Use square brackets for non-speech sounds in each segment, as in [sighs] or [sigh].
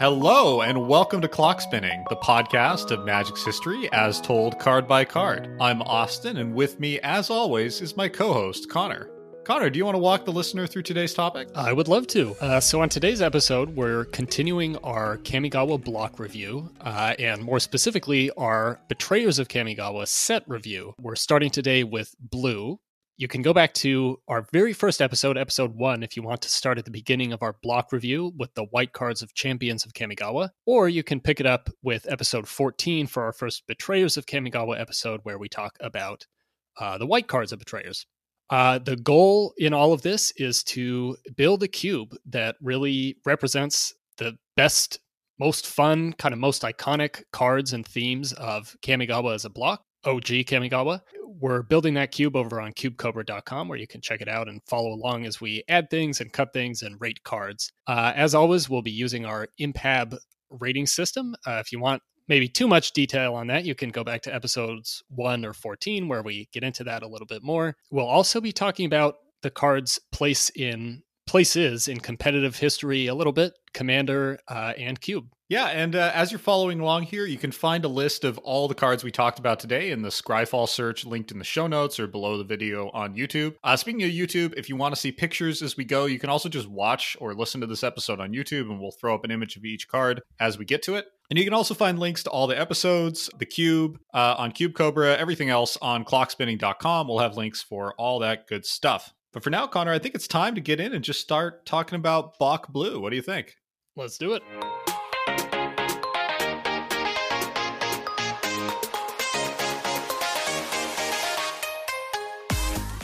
Hello, and welcome to Clock Spinning, the podcast of Magic's history as told card by card. I'm Austin, and with me, as always, is my co host, Connor. Connor, do you want to walk the listener through today's topic? I would love to. Uh, so, on today's episode, we're continuing our Kamigawa block review, uh, and more specifically, our Betrayers of Kamigawa set review. We're starting today with Blue, you can go back to our very first episode, episode one, if you want to start at the beginning of our block review with the white cards of Champions of Kamigawa, or you can pick it up with episode 14 for our first Betrayers of Kamigawa episode, where we talk about uh, the white cards of Betrayers. Uh, the goal in all of this is to build a cube that really represents the best, most fun, kind of most iconic cards and themes of Kamigawa as a block. OG Kamigawa. We're building that cube over on cubecobra.com where you can check it out and follow along as we add things and cut things and rate cards. Uh, as always, we'll be using our Impab rating system. Uh, if you want maybe too much detail on that, you can go back to episodes 1 or 14 where we get into that a little bit more. We'll also be talking about the card's place in places in competitive history a little bit, Commander uh, and Cube. Yeah, and uh, as you're following along here, you can find a list of all the cards we talked about today in the Scryfall search linked in the show notes or below the video on YouTube. Uh, speaking of YouTube, if you want to see pictures as we go, you can also just watch or listen to this episode on YouTube, and we'll throw up an image of each card as we get to it. And you can also find links to all the episodes, the cube uh, on Cube Cobra, everything else on clockspinning.com. We'll have links for all that good stuff. But for now, Connor, I think it's time to get in and just start talking about BOK Blue. What do you think? Let's do it.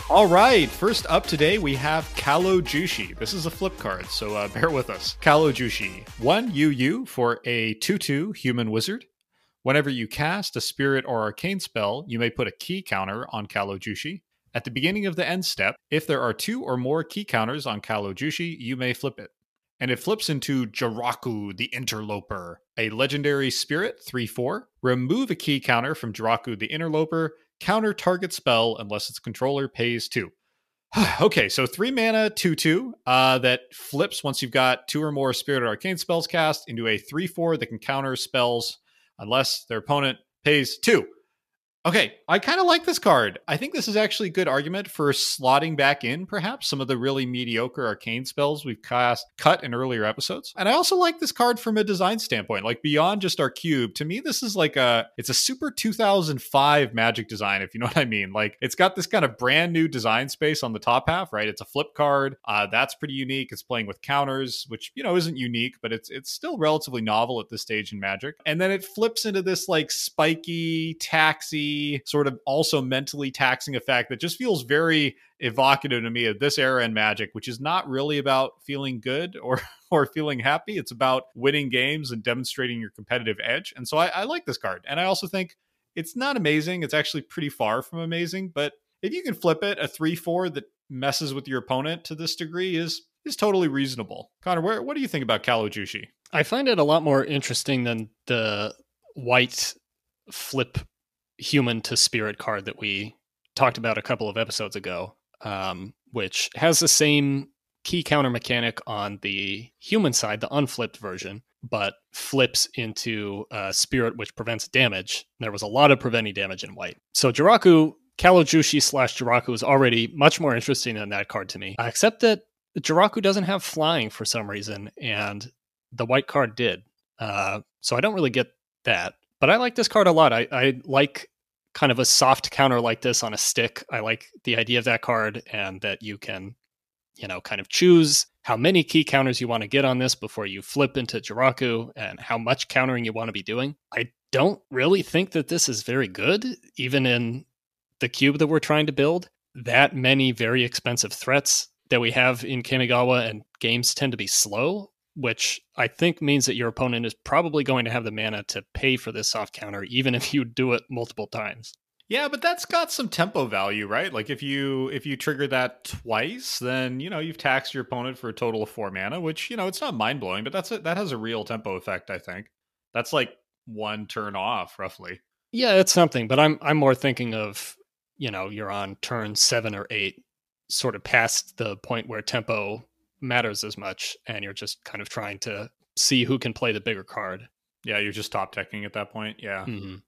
All right, first up today we have Callow Jushi. This is a flip card, so uh, [laughs] bear with us. Callow Jushi, one UU for a 2 2 human wizard. Whenever you cast a spirit or arcane spell, you may put a key counter on Callow Jushi. At the beginning of the end step, if there are two or more key counters on Callow Jushi, you may flip it. And it flips into Jiraku the Interloper, a legendary spirit, 3 4. Remove a key counter from Jiraku the Interloper counter target spell unless its controller pays two. [sighs] okay, so three mana, two two, uh, that flips once you've got two or more Spirit or Arcane spells cast into a three four that can counter spells unless their opponent pays two. Okay, I kind of like this card. I think this is actually a good argument for slotting back in perhaps some of the really mediocre arcane spells we've cast cut in earlier episodes. And I also like this card from a design standpoint. Like beyond just our cube, to me this is like a it's a super 2005 magic design if you know [laughs] what I mean. Like it's got this kind of brand new design space on the top half, right? It's a flip card. Uh, that's pretty unique. It's playing with counters, which you know isn't unique, but it's it's still relatively novel at this stage in magic. And then it flips into this like spiky, taxi sort of also mentally taxing effect that just feels very evocative to me of this era in Magic, which is not really about feeling good [laughs] or or feeling happy. It's about winning games and demonstrating your competitive edge. And so I, I like this card. And I also think it's not amazing. It's actually pretty far from amazing. But if you can flip it, a three four that messes with your opponent to this degree is is totally reasonable. Connor, where, what do you think about Callow Jushi? I find it a lot more interesting than the white flip human to spirit card that we talked about a couple of episodes ago, um, which has the same key counter mechanic on the human side, the unflipped version, but flips into a spirit which prevents damage. There was a lot of preventing damage in white. So Jiraku, Callow Jushi slash Jiraku is already much more interesting than that card to me, except that Jiraku doesn't have flying for some reason, and the white card did. Uh, so I don't really get that. But I like this card a lot. I, I like kind of a soft counter like this on a stick. I like the idea of that card and that you can, you know, kind of choose how many key counters you want to get on this before you flip into Jiraku and how much countering you want to be doing. I don't really think that this is very good, even in the cube that we're trying to build. That many very expensive threats that we have in Kamigawa and games tend to be slow which I think means that your opponent is probably going to have the mana to pay for this soft counter, even if you do it multiple times. Yeah, but that's got some tempo value, right? Like if you if you trigger that twice, then you know you've taxed your opponent for a total of four mana, which you know it's not mind blowing, but that's a, that has a real tempo effect. I think that's like one turn off roughly. Yeah, it's something, but I'm I'm more thinking of you know you're on turn seven or eight, sort of past the point where tempo matters as much and you're just kind of trying to see who can play the bigger card. Yeah, you're just top decking at that point. Yeah. Mhm.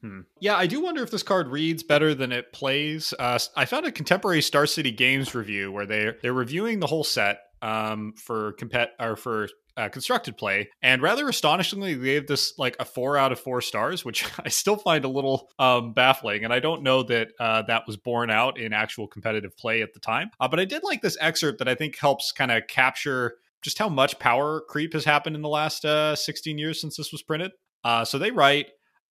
Hmm. Yeah, I do wonder if this card reads better than it plays. Uh, I found a contemporary Star City Games review where they they're reviewing the whole set um, for compet or for uh, constructed play, and rather astonishingly, they gave this like a four out of four stars, which [laughs] I still find a little um, baffling. And I don't know that uh, that was borne out in actual competitive play at the time. Uh, but I did like this excerpt that I think helps kind of capture just how much power creep has happened in the last uh, 16 years since this was printed. Uh, so they write.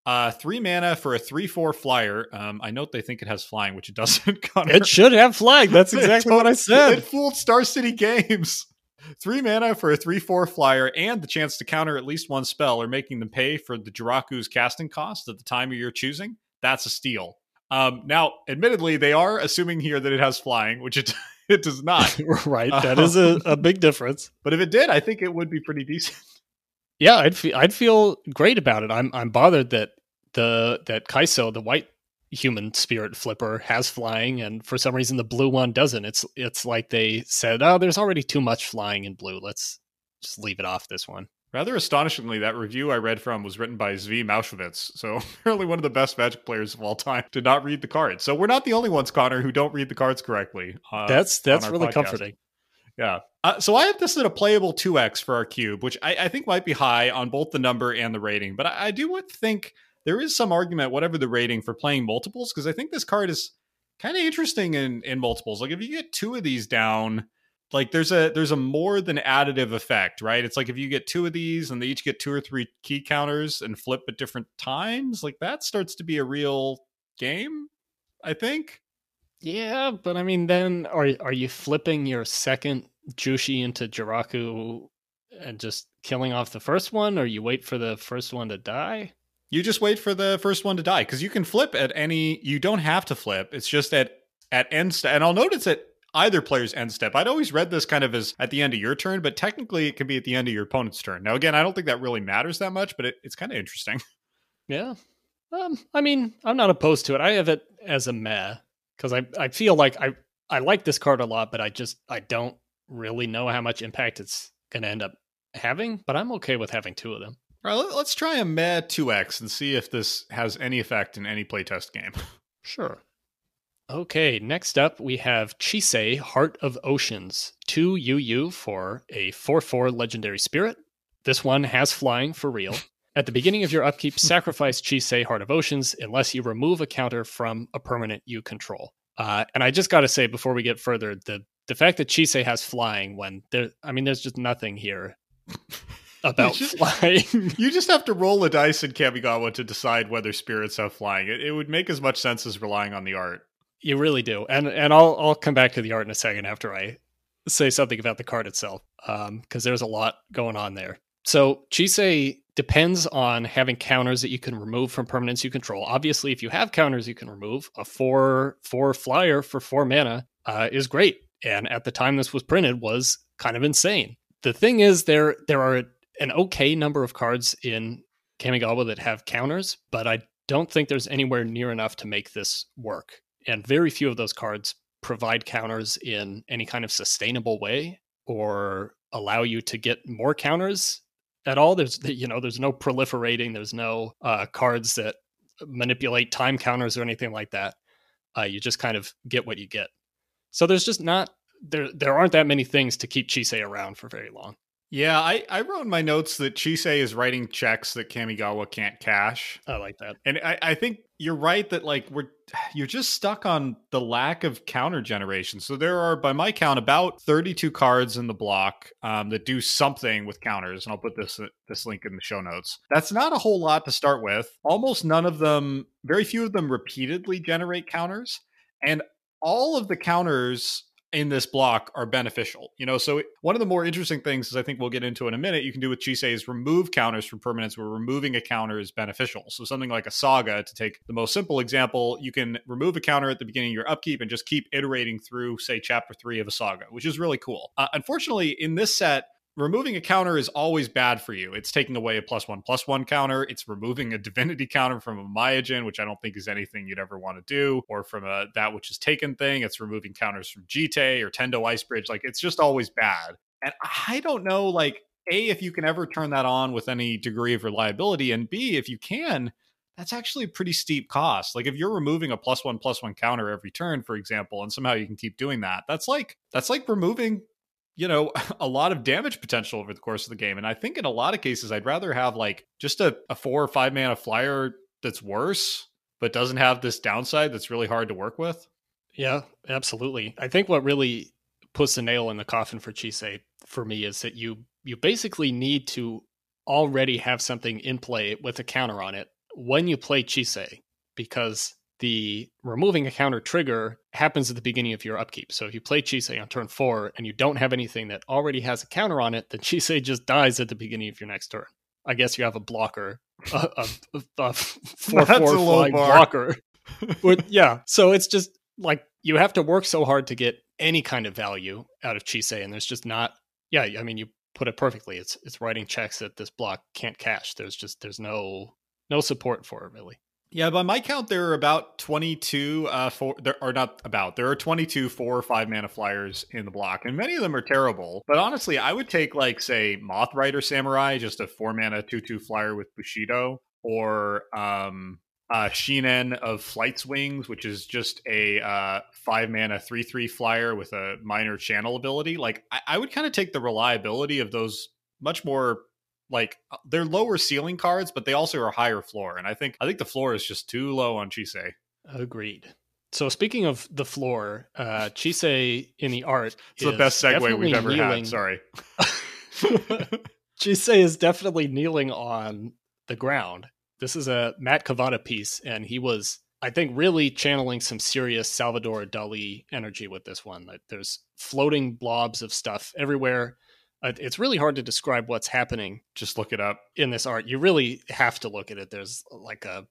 Uh, three mana for a three-four flyer. Um, I note they think it has flying, which it [laughs] doesn't. Connor. It should have flag. That's [laughs] exactly what I said. It fooled Star City Games. Three mana for a 3 4 flyer and the chance to counter at least one spell or making them pay for the Jiraku's casting cost at the time of your choosing. That's a steal. Um, now, admittedly, they are assuming here that it has flying, which it, [laughs] it does not. [laughs] right. That is a, a big difference. [laughs] But if it did, I think it would be pretty decent. Yeah, I'd feel I'd feel great about it. I'm I'm bothered that the that Kaiso, the white human spirit flipper, has flying, and for some reason the blue one doesn't. It's it's like they said, oh, there's already too much flying in blue. Let's just leave it off this one. Rather astonishingly, that review I read from was written by Zvi Mowshowitz, so [laughs] apparently one of the best Magic players of all time, did not read the cards. So we're not the only ones, Connor, who don't read the cards correctly. uh, that's that's really podcast. comforting. Yeah. Uh, so I have this at a playable 2x for our cube, which I, I think might be high on both the number and the rating. But I, I do think there is some argument, whatever the rating, for playing multiples, because I think this card is kind of interesting in, in multiples. Like if you get two of these down, like there's a there's a more than additive effect, right? It's like if you get two of these and they each get two or three key counters and flip at different times, like that starts to be a real game, I think. Yeah, but I mean, then are are you flipping your second Jushi into Jiraku and just killing off the first one, or you wait for the first one to die? You just wait for the first one to die because you can flip at any. You don't have to flip. It's just at at end step. And I'll notice it's at either player's end step. I'd always read this kind of as at the end of your turn, but technically it can be at the end of your opponent's turn. Now, again, I don't think that really matters that much, but it, it's kind of interesting. [laughs] Yeah. Um, I mean, I'm not opposed to it. I have it as a meh because I I feel like I I like this card a lot, but I just I don't really know how much impact it's going to end up having. But I'm okay with having two of them. All right, let- let's try a Meh 2X and see if this has any effect in any playtest game. [laughs] Sure. Okay, next up we have Chisei, Heart of Oceans. 2 UU for a 4 4 legendary spirit. This one has flying for real. [laughs] At the beginning of your upkeep, sacrifice Chisei, Heart of Oceans, unless you remove a counter from a permanent you control. Uh, and I just got to say before we get further, the the fact that Chisei has flying when there, I mean, there's just nothing here [laughs] about just- flying. [laughs] you just have to roll a dice in Kamigawa to decide whether spirits have flying. It, it would make as much sense as relying on the art. You really do, and and I'll I'll come back to the art in a second after I say something about the card itself, because there's a lot going on there. So Chisei depends on having counters that you can remove from permanents you control. Obviously, if you have counters you can remove, a four four flyer for four mana uh, is great, and at the time this was printed was kind of insane. The thing is, there there are an okay number of cards in Kamigawa that have counters, but I don't think there's anywhere near enough to make this work. And very few of those cards provide counters in any kind of sustainable way or allow you to get more counters at all. There's [laughs] you know there's no proliferating there's no uh, cards that manipulate time counters or anything like that. Uh, you just kind of get what you get. So there's just not there there aren't that many things to keep Chisei around for very long Yeah, I, I wrote in my notes that Chisei is writing checks that Kamigawa can't cash. i like that And I, I think you're right that like we're [sighs] you're just stuck on the lack of counter generation. So there are, by my count, about 32 cards in the block um, that do something with counters, and I'll put this this link in the show notes. That's not a whole lot to start with. Almost none of them, very few of them, repeatedly generate counters, and all of the counters in this block are beneficial. You know, so one of the more interesting things is I think we'll get into in a minute. You can do with Chisei is remove counters from permanents where removing a counter is beneficial. So something like a saga, to take the most simple example, you can remove a counter at the beginning of your upkeep and just keep iterating through, say, chapter three of a saga, which is really cool. Uh, unfortunately, in this set, removing a counter is always bad for you. It's taking away a plus one plus one counter. It's removing a [laughs] divinity counter from a Myojin, which I don't think is anything you'd ever want to do, or from a that which is taken thing. It's removing counters from Jitte or Tendo Ice Bridge. Like it's just always bad. And I don't know, like A, if you can ever turn that on with any degree of reliability, and B, if you can, that's actually a pretty steep cost. Like if you're removing a plus one plus one counter every turn, for example, and somehow you can keep doing that, that's like that's like removing, you know, [laughs] a lot of damage potential over the course of the game. And I think in a lot of cases, I'd rather have like just a, a four or five mana flyer that's worse, but doesn't have this downside that's really hard to work with. Yeah, absolutely. I think what really puts the nail in the coffin for Chisei for me is that you you basically need to already have something in play with a counter on it when you play Chisei, because the removing a counter trigger happens at the beginning of your upkeep. So if you play Chisei on turn four and you don't have anything that already has a counter on it, then Chisei just dies at the beginning of your next turn. I guess you have a blocker, a, a, a [laughs] four That's four a flying blocker. [laughs] With- yeah, so it's just like you have to work so hard to get any kind of value out of Chisei, and there's just not. Yeah, I mean, you put it perfectly. It's it's writing checks that this block can't cash. There's just there's no no support for it really. Yeah, by my count, there are about 22 uh, four, there are not about, there are 22 four or five mana flyers in the block, and many of them are terrible. But honestly, I would take, like, say, Moth Rider Samurai, just a four mana 2 2 flyer with Bushido, or um, uh, Shinen of Flight's Wings, which is just a uh, five mana 3 3 flyer with a minor channel ability. Like, I, I would kind of take the reliability of those much more like uh, they're lower ceiling cards, but they also are higher floor. And I think I think the floor is just too low on Chisei. Agreed. So speaking of the floor, uh, Chisei in the art It's the best segue we've ever kneeling- had. Sorry. [laughs] Chisei is definitely kneeling on the ground. This is a Matt Cavotta piece, and he was, I think, really channeling some serious Salvador Dali energy with this one. Like, There's floating blobs of stuff everywhere. Uh, It's really hard to describe what's happening Just look it up. in this art. You really have to look at it. There's like a,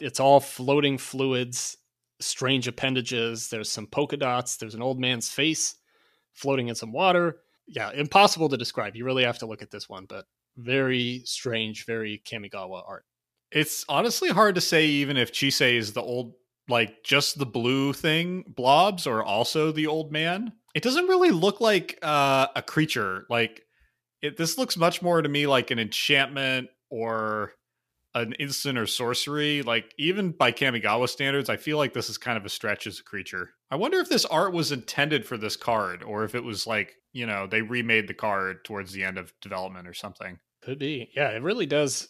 it's all floating fluids, strange appendages. There's some polka dots. There's an old man's face floating in some water. Yeah, impossible to describe. You really have to look at this one, but very strange, very Kamigawa art. It's honestly hard to say even if Chisei is the old like just the blue thing blobs or also the old man. It doesn't really look like uh, a creature. Like it this looks much more to me like an enchantment or an instant or sorcery. Like even by Kamigawa standards, I feel like this is kind of a stretch as a creature. I wonder if this art was intended for this card or if it was like, you know, they remade the card towards the end of development or something. Could be. Yeah, it really does.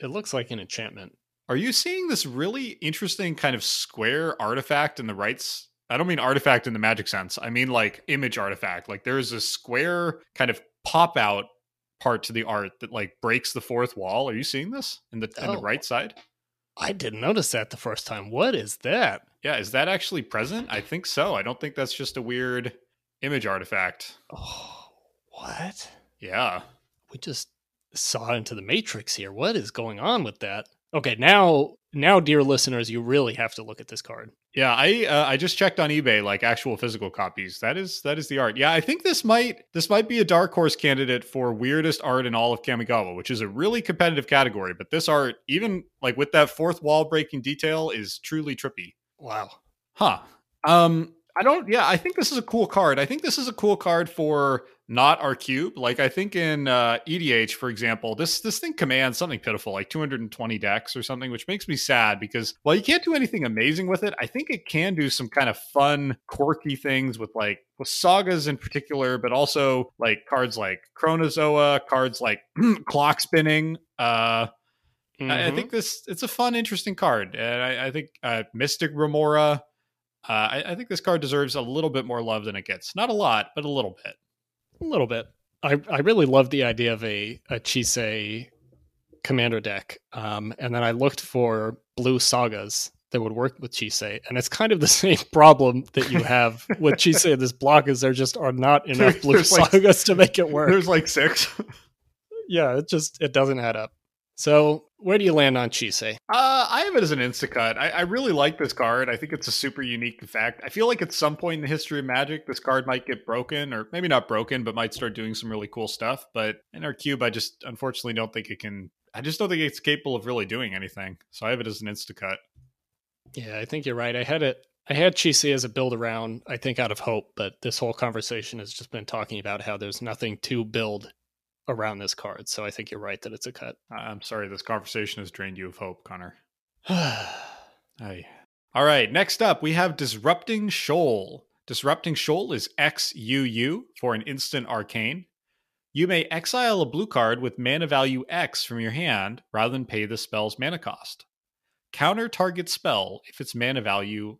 It looks like an enchantment. Are you seeing this really interesting kind of square artifact in the rights? I don't mean artifact in the magic sense. I mean like image artifact. Like there's a square kind of pop out part to the art that like breaks the fourth wall. Are you seeing this in the in the Oh. right side? I didn't notice that the first time. What is that? Yeah, is that actually present? I think so. I don't think that's just a weird image artifact. Oh, what? Yeah. we just saw into the matrix here what is going on with that okay now now dear listeners you really have to look at this card Yeah, I uh, I just checked on eBay like actual physical copies. That is that is the art. Yeah, I think this might this might be a dark horse candidate for weirdest art in all of Kamigawa, which is a really competitive category. But this art, even like with that fourth wall breaking detail, is truly trippy. wow Huh. Um, I don't. Yeah, I think this is a cool card. I think this is a cool card for not our cube. Like I think in uh, EDH, for example, this this thing commands something pitiful, like 220 decks or something, which makes me sad because while you can't do anything amazing with it, I think it can do some kind of fun, quirky things with like with sagas in particular, but also like cards like Chronozoa, cards like [clears throat] Clock Spinning. Uh, I, I Mhm. think this it's a fun, interesting card, and I, I think uh, Mystic Remora. Uh, I, I think this card deserves a little bit more love than it gets. Not a lot, but a little bit. a little bit i i really love the idea of a a chisei commander deck um and then i looked for blue sagas that would work with chisei and it's kind of the [laughs] same problem that you have [laughs] with chisei in this block is there just are not enough blue There's like- sagas to make it work There's like six. yeah it just it doesn't add up so where do you land on chisei Uh, I have it as an instacut. I, I really like this card. I think it's a super unique effect. I feel like at some point in the history of Magic, this card might get broken, or maybe not broken, but might start doing some really cool stuff. But in our cube, I just unfortunately don't think it can. I just don't think it's capable of really doing anything. So I have it as an instacut. Yeah, I think you're right. I had it. I had Chisei as a build around. I think out of hope, but this whole conversation has just been talking about how there's nothing to build around this card. So I think you're right that it's a cut. I'm sorry, this conversation has drained you of hope, Connor. [sighs] Aye. All right, next up, we have Disrupting Shoal. Disrupting Shoal is XUU for an instant arcane. You may exile a blue card with mana value X from your hand rather than pay the spell's mana cost. Counter target spell if its mana value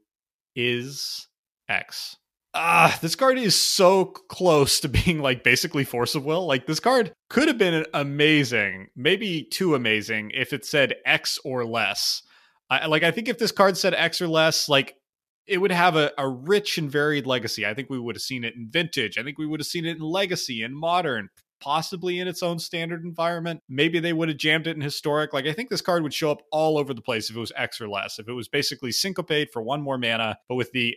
is X. Ah, this card is so close to [laughs] being like basically force of will. Like this card could have been amazing, maybe too amazing if it said X or less. I, like I think if this card said X or less, like it would have a, a rich and varied legacy. I think we would have seen it in vintage. I think we would have seen it in legacy and modern, possibly in its own standard environment. Maybe they would have jammed it in historic. Like I think this card would show up all over the place if it was X or less. If it was basically syncopate for one more mana, but with the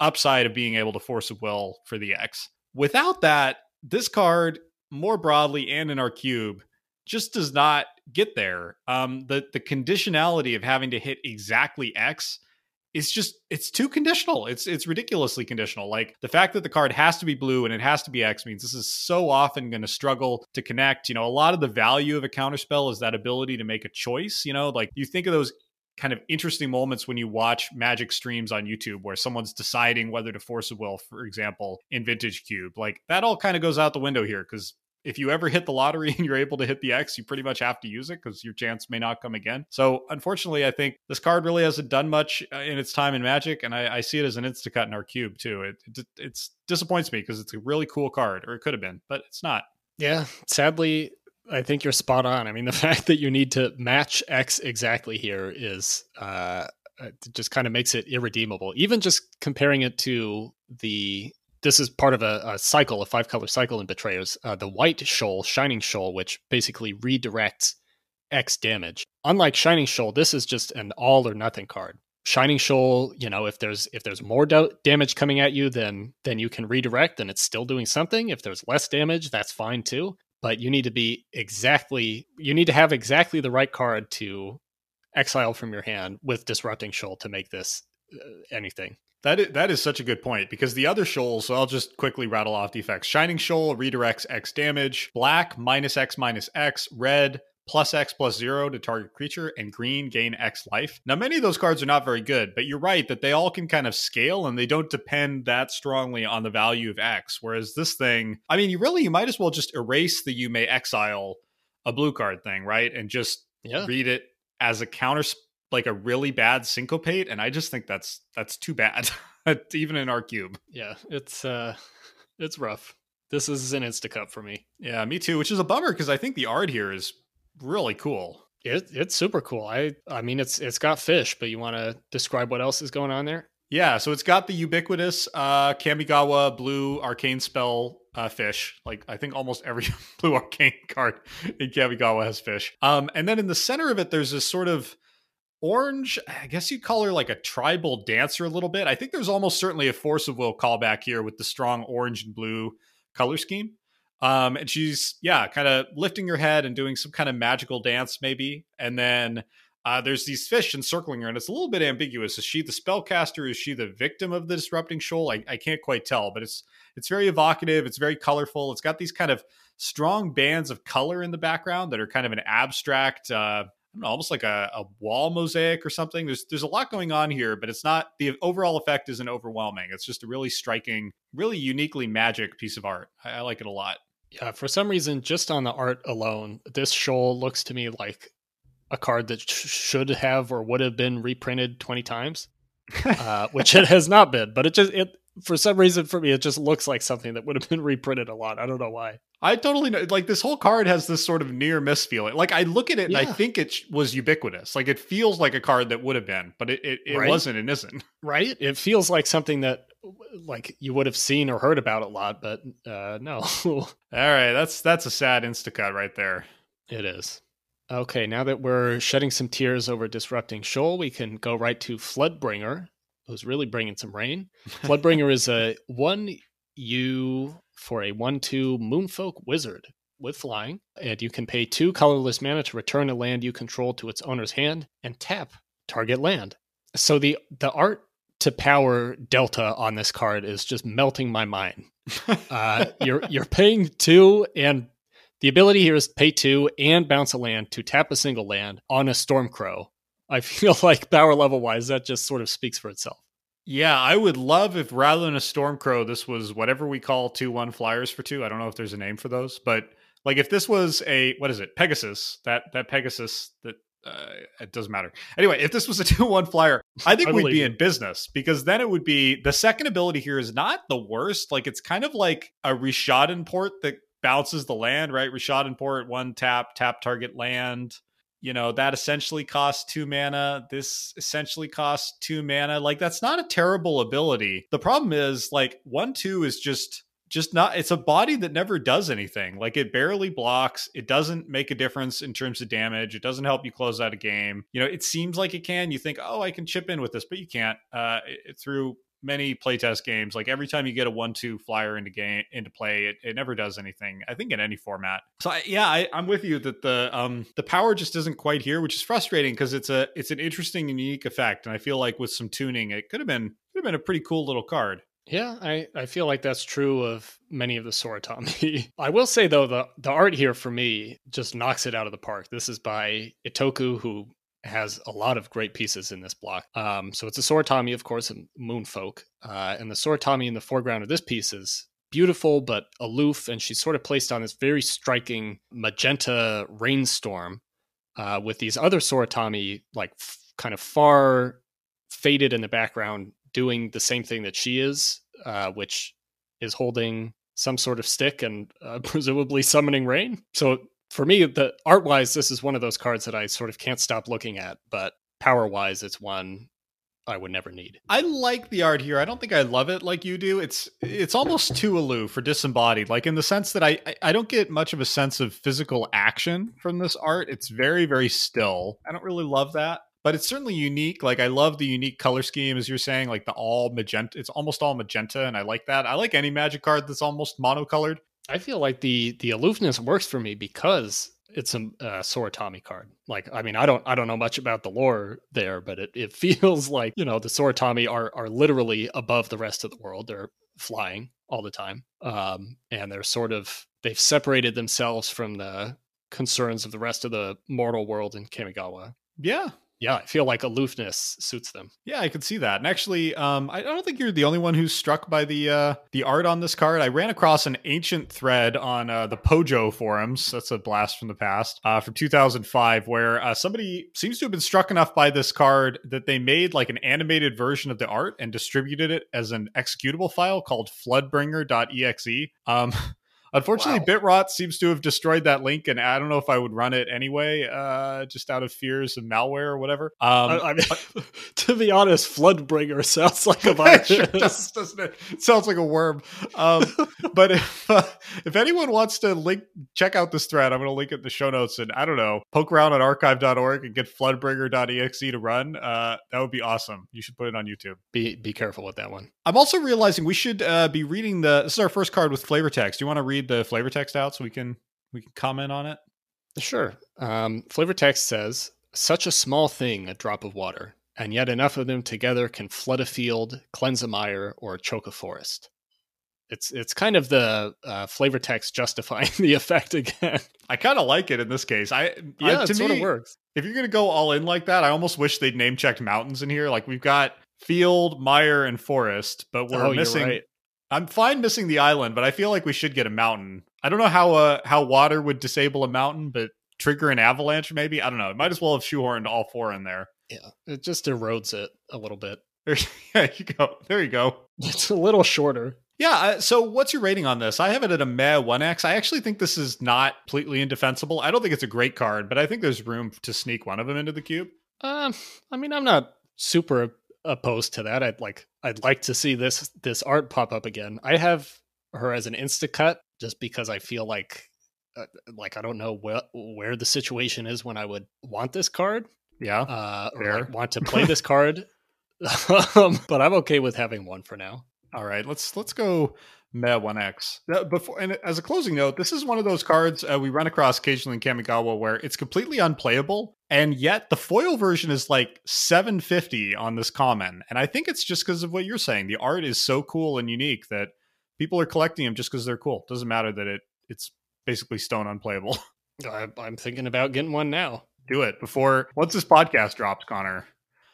upside of being able to force a will for the X. Without that, this card more broadly and in our cube just does not get there. Um, the the conditionality of having to hit exactly X is just it's too conditional. It's it's ridiculously conditional. Like the fact that the card has to be blue and it has to be X means this is so often going to struggle to connect. You know, a lot of the value of a counterspell is that ability to make a choice. You know, like you think of those kind of interesting moments when you watch magic streams on YouTube where someone's deciding whether to force a will, for example, in Vintage Cube. Like that all kind of goes out the window here because if you ever hit the lottery [laughs] and you're able to hit the X, you pretty much have to use it because your chance may not come again. So, unfortunately, I think this card really hasn't done much uh, in its time in Magic, and I, I see it as an insta cut in our cube too. It, it it's disappoints me because it's a really cool card, or it could have been, but it's not. Yeah, sadly, I think you're spot on. I mean, the [laughs] fact that you need to match X exactly here is uh, just kind of makes it irredeemable. Even just comparing it to the this is part of a, a cycle, a five color cycle in Betrayers. Uh, the white shoal, Shining Shoal, which basically redirects X damage. Unlike Shining Shoal, this is just an all or nothing card. Shining Shoal, you know, if there's if there's more do- damage coming at you, then then you can redirect, and it's still doing something. If there's less damage, that's fine too. But you need to be exactly you need to have exactly the right card to exile from your hand with Disrupting Shoal to make this uh, anything. That is, that is such a good point because the other shoals, so I'll just quickly rattle off the effects. Shining Shoal redirects X damage, black minus X minus X, red plus X plus zero to target creature, and green gain X life. Now, many of those cards are not very good, but you're right that they all can kind of scale and they don't depend that strongly on the value of X. Whereas this thing, I mean, you really, you might as well just erase the you may exile a blue card thing, right? And just yeah. read it as a counter like a really bad syncopate and i just think that's that's too bad [laughs] even in our cube yeah it's uh it's rough this is an insta cup for me yeah me too which is a bummer because i think the art here is really cool it, it's super cool i i mean it's it's got fish but you want to describe what else is going on there yeah so it's got the ubiquitous uh kamigawa blue arcane spell uh, fish. Like I think almost every [laughs] blue arcane card in Kamigawa has fish. Um, and then in the center of it, there's this sort of Orange, I guess you'd call her like a tribal dancer a little bit. I think there's almost certainly a force of will callback here with the strong orange and blue color scheme. Um, and she's, yeah, kind of lifting her head and doing some kind of magical dance, maybe. And then uh, there's these fish encircling her, and it's a little bit ambiguous. Is she the spellcaster? Is she the victim of the disrupting shoal? I, I can't quite tell, but it's it's very evocative. It's very colorful. It's got these kind of strong bands of color in the background that are kind of an abstract uh, know, almost like a, a, wall mosaic or something. There's there's a lot going on here, but it's not the overall effect isn't overwhelming. It's just a really striking, really uniquely magic piece of art. I, I like it a lot. Yeah, for some reason, just on the art alone, this shoal looks to me like a card that sh- should have or would have been reprinted 20 times. [laughs] uh, which it has not been, but it just it for some reason for me it just looks like something that would have been reprinted a lot. I don't know why. I totally know. Like this whole card has this sort of near miss feeling. Like I look at it yeah. and I think it was ubiquitous. Like it feels like a card that would have been, but it it, it right? wasn't and isn't. [laughs] Right. It feels like something that like you would have seen or heard about a lot, but uh no. [laughs] All right, that's that's a sad instacut right there. It is. Okay, now that we're shedding some tears over disrupting Shoal, we can go right to Floodbringer, who's really bringing some rain. [laughs] Floodbringer is a one U for a 1 2 Moonfolk Wizard with flying, and you can pay two colorless mana to return a land you control to its owner's hand and tap target land. So the the art to power delta on this card is just melting my mind. [laughs] uh, you're you're paying two and The ability here is pay two and bounce a land to tap a single land on a Stormcrow. I feel [laughs] like power level wise, that just sort of speaks for itself. Yeah, I would love if rather than a Stormcrow, this was whatever we call two one flyers for two. I don't know if there's a name for those, but like if this was a what is it, Pegasus? That that Pegasus that uh, it doesn't matter. Anyway, if this was a [laughs] two one flyer, I think I we'd be in business because then it would be the second ability here is not the worst. Like it's kind of like a Rishadan port that bounces the land, right? Rishadan port, one tap, tap target land. You know, that essentially costs two mana. This essentially costs two mana. Like that's not a terrible ability. The problem is like one two is just just not it's a body that never does anything like it barely blocks it doesn't make a difference in terms of damage it doesn't help you close out a game you know it seems like it can you think oh i can chip in with this but you can't uh it, through many playtest games like every time you get a one two flyer into game into play it, it never does anything i think in any format so I, yeah I, i'm with you that the um the power just isn't quite here which is frustrating because it's a it's an interesting and unique effect and i feel like with some tuning it could have been could have been a pretty cool little card Yeah, I, I feel like that's true of many of the Soratami. [laughs] I will say though, the the art here for me just knocks it out of the park. This is by Ittoku, who has a lot of great pieces in this block. Um, so it's a Soratami, of course, and Moonfolk. Uh, and the Soratami in the foreground of this piece is beautiful but aloof, and she's sort of placed on this very striking magenta rainstorm uh, with these other Soratami like f- kind of far faded in the background doing the same thing that she is, uh, which is holding some sort of stick and uh, [laughs] presumably summoning rain. So for me, the art wise, this is one of those cards that I sort of can't stop looking at, but power wise, it's one I would never need. I like the art here. I don't think I love it like you do. It's it's almost too aloof or disembodied, like in the sense that I I don't get much of a sense of physical action from this art. It's very very still. I don't really love that, but it's certainly unique. Like I love the unique color scheme, as you're saying, like the all magenta. It's almost all magenta, and I like that. I like any magic card that's almost monocolored. I feel like the the aloofness works for me because it's a uh, Soratami card. Like, I mean, I don't I don't know much about the lore there, but it, it [laughs] feels like you know the Soratami are are literally above the rest of the world. They're flying all the time, um, and they're sort of they've separated themselves from the concerns of the rest of the mortal world in Kamigawa. Yeah, Yeah, I feel like aloofness suits them. Yeah, I could see that. And actually, um, I don't think you're the only one who's struck by the uh, the art on this card. I ran across an ancient thread on uh, the Pojo forums. That's a blast from the past uh, from 2005, where uh, somebody seems to have been struck enough by this card that they made like an animated version of the art and distributed it as an executable file called Floodbringer.exe. Um, [laughs] Unfortunately, Wow. Bitrot seems to have destroyed that link, and I don't know if I would run it anyway, uh, just out of fears of malware or whatever. Um, I, I mean, [laughs] to be honest, Floodbringer [laughs] sounds like a [laughs] virus. sure does, doesn't it? It sounds like a worm. Um, but if uh, if anyone wants to link, check out this thread. I'm going to link it in the show notes. And I don't know, poke around at archive.org and get floodbringer.exe to run. Uh, that would be awesome. You should put it on YouTube. Be be careful with that one. I'm also realizing we should uh, be reading the. This is our first card with flavor text. Do you want to read the flavor text out so we can we can comment on it? Sure. Um, flavor text says, "Such a small thing, a drop of water, and yet enough of them together can flood a field, cleanse a mire, or choke a forest." It's it's kind of the uh, flavor text justifying [laughs] the effect again. I kind of like it in this case. I yeah, I, it to me, works. if you're gonna go all in like that, I almost wish they'd name checked mountains in here. Like we've got field, mire, and forest, but we're oh, missing. right. I'm fine missing the island, but I feel like we should get a mountain. I don't know how uh how water would disable a mountain, but trigger an avalanche maybe. I don't know. It might as well have shoehorned all four in there. Yeah, it just erodes it a little bit. There, [laughs] there you go. There you go. It's a little shorter. Yeah. Uh, so, what's your rating on this? I have it at a meh one X. I actually think this is not completely indefensible. I don't think it's a great card, but I think there's room to sneak one of them into the cube. Um, I mean, I'm not super opposed to that. I'd like, I'd like to see this this art pop up again. I have her as an insta cut just because I feel like, uh, like I don't know where where the situation is when I would want this card, Yeah. uh, or like, want to play this [laughs] card. um, but I'm okay with having one for now. All right, let's let's go Meh One X. Uh, Before and as a closing note, this is one of those cards uh, we run across occasionally in Kamigawa where it's completely unplayable, and yet the foil version is like seven fifty on this common, and I think it's just because of what you're saying. The art is so cool and unique that people are collecting them just because they're cool. Doesn't matter that it it's basically stone unplayable. [laughs] I, I'm thinking about getting one now. Do it before once this podcast drops, Connor.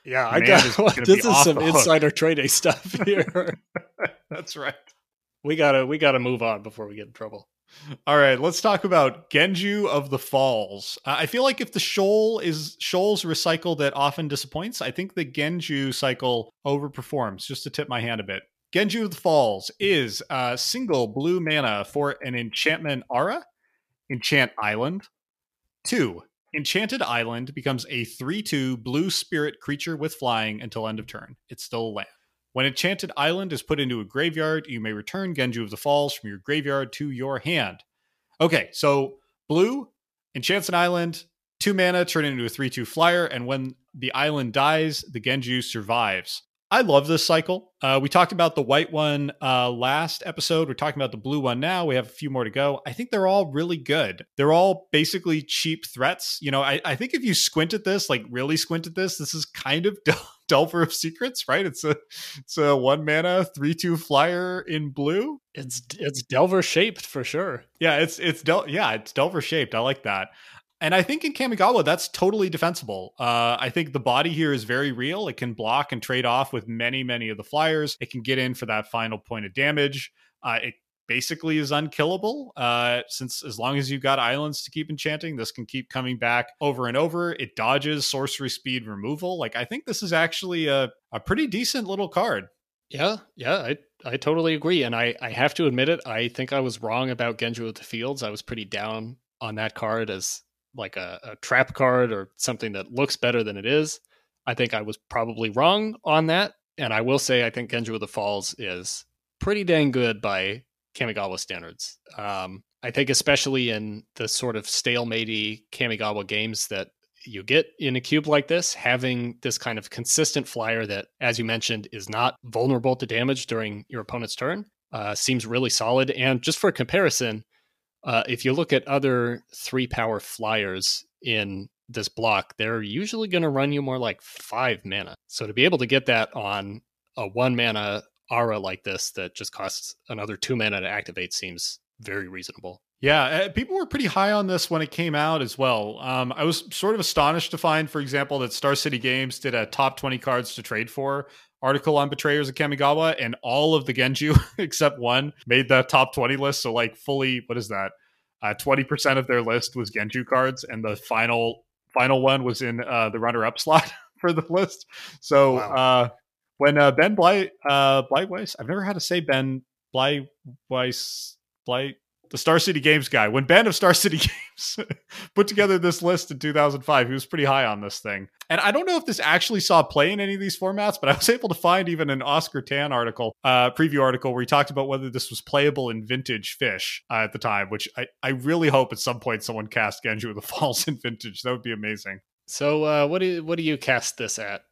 Yeah, I is got this is some insider trading stuff [laughs] here. That's right. we gotta we gotta move on before we get in trouble. All right, let's talk about Genju of the Falls. I feel like if the Shoal is Shoal's recycle that often disappoints, I think the Genju cycle overperforms. Just to tip my hand a bit. Genju of the Falls is a single blue mana for an enchantment aura, Enchant Island. Two, Enchanted Island becomes a 3 2 blue spirit creature with flying until end of turn. It's still a land. When Enchanted Island is put into a graveyard, you may return Genju of the Falls from your graveyard to your hand. Okay, so blue, enchants an island, two mana, turn it into a 3 2 flyer, and when the island dies, the Genju survives. I love this cycle. Uh, we talked about the white one uh, last episode. We're talking about the blue one now. We have a few more to go. I think they're all really good. They're all basically cheap threats. You know, I, I think if you squint at this, like really squint at this, this is kind of Del- Delver of Secrets, right? It's a it's a one mana three two flyer in blue. It's it's Delver shaped for sure. Yeah, it's it's Del yeah, it's Delver shaped. I like that. And I think in Kamigawa, that's totally defensible. Uh, I think the body here is very real. It can block and trade off with many, many of the flyers. It can get in for that final point of damage. Uh, it basically is unkillable uh, since as long as you've got islands to keep enchanting, this can keep coming back over and over. It dodges sorcery speed removal. Like, I think this is actually a, a pretty decent little card. Yeah, yeah, I I totally agree. And I, I have to admit it, I think I was wrong about Genju of the Fields. I was pretty down on that card as like a, a trap card or something that looks better than it is. I think I was probably wrong on that. And I will say I think Genju of the Falls is pretty dang good by Kamigawa standards. Um, I think especially in the sort of stalematey Kamigawa games that you get in a cube like this, having this kind of consistent flyer that, as you mentioned, is not vulnerable to damage during your opponent's turn uh, seems really solid. And just for comparison, uh, if you look at other three power flyers in this block, they're usually going to run you more like five mana. So to be able to get that on a one mana aura like this that just costs another two mana to activate seems very reasonable. Yeah, uh, people were pretty high on this when it came out as well. Um, I was sort of astonished to find, for example, that Star City Games did a top 20 cards to trade for article on Betrayers of Kamigawa, and all of the Genju, [laughs] except one, made the top 20 list. So, like, fully, what is that? Uh, 20% of their list was Genju cards, and the final final one was in uh, the runner up [laughs] slot for the list. So, Wow. uh, when uh, Ben Bly, uh, I've never had to say Ben Bleiweiss, Bly, the Star City Games guy, when Ben of Star City [laughs] Games put together this list in 2005, he was pretty high on this thing. And I don't know if this actually saw play in any of these formats, but I was [laughs] able to find even an Oscar Tan article, uh, preview article, where he talked about whether this was playable in vintage fish uh, at the time, which I, I really hope at some point someone cast Genju of the [laughs] Falls in vintage. That would be amazing. So, uh, what do you, what do you cast this at,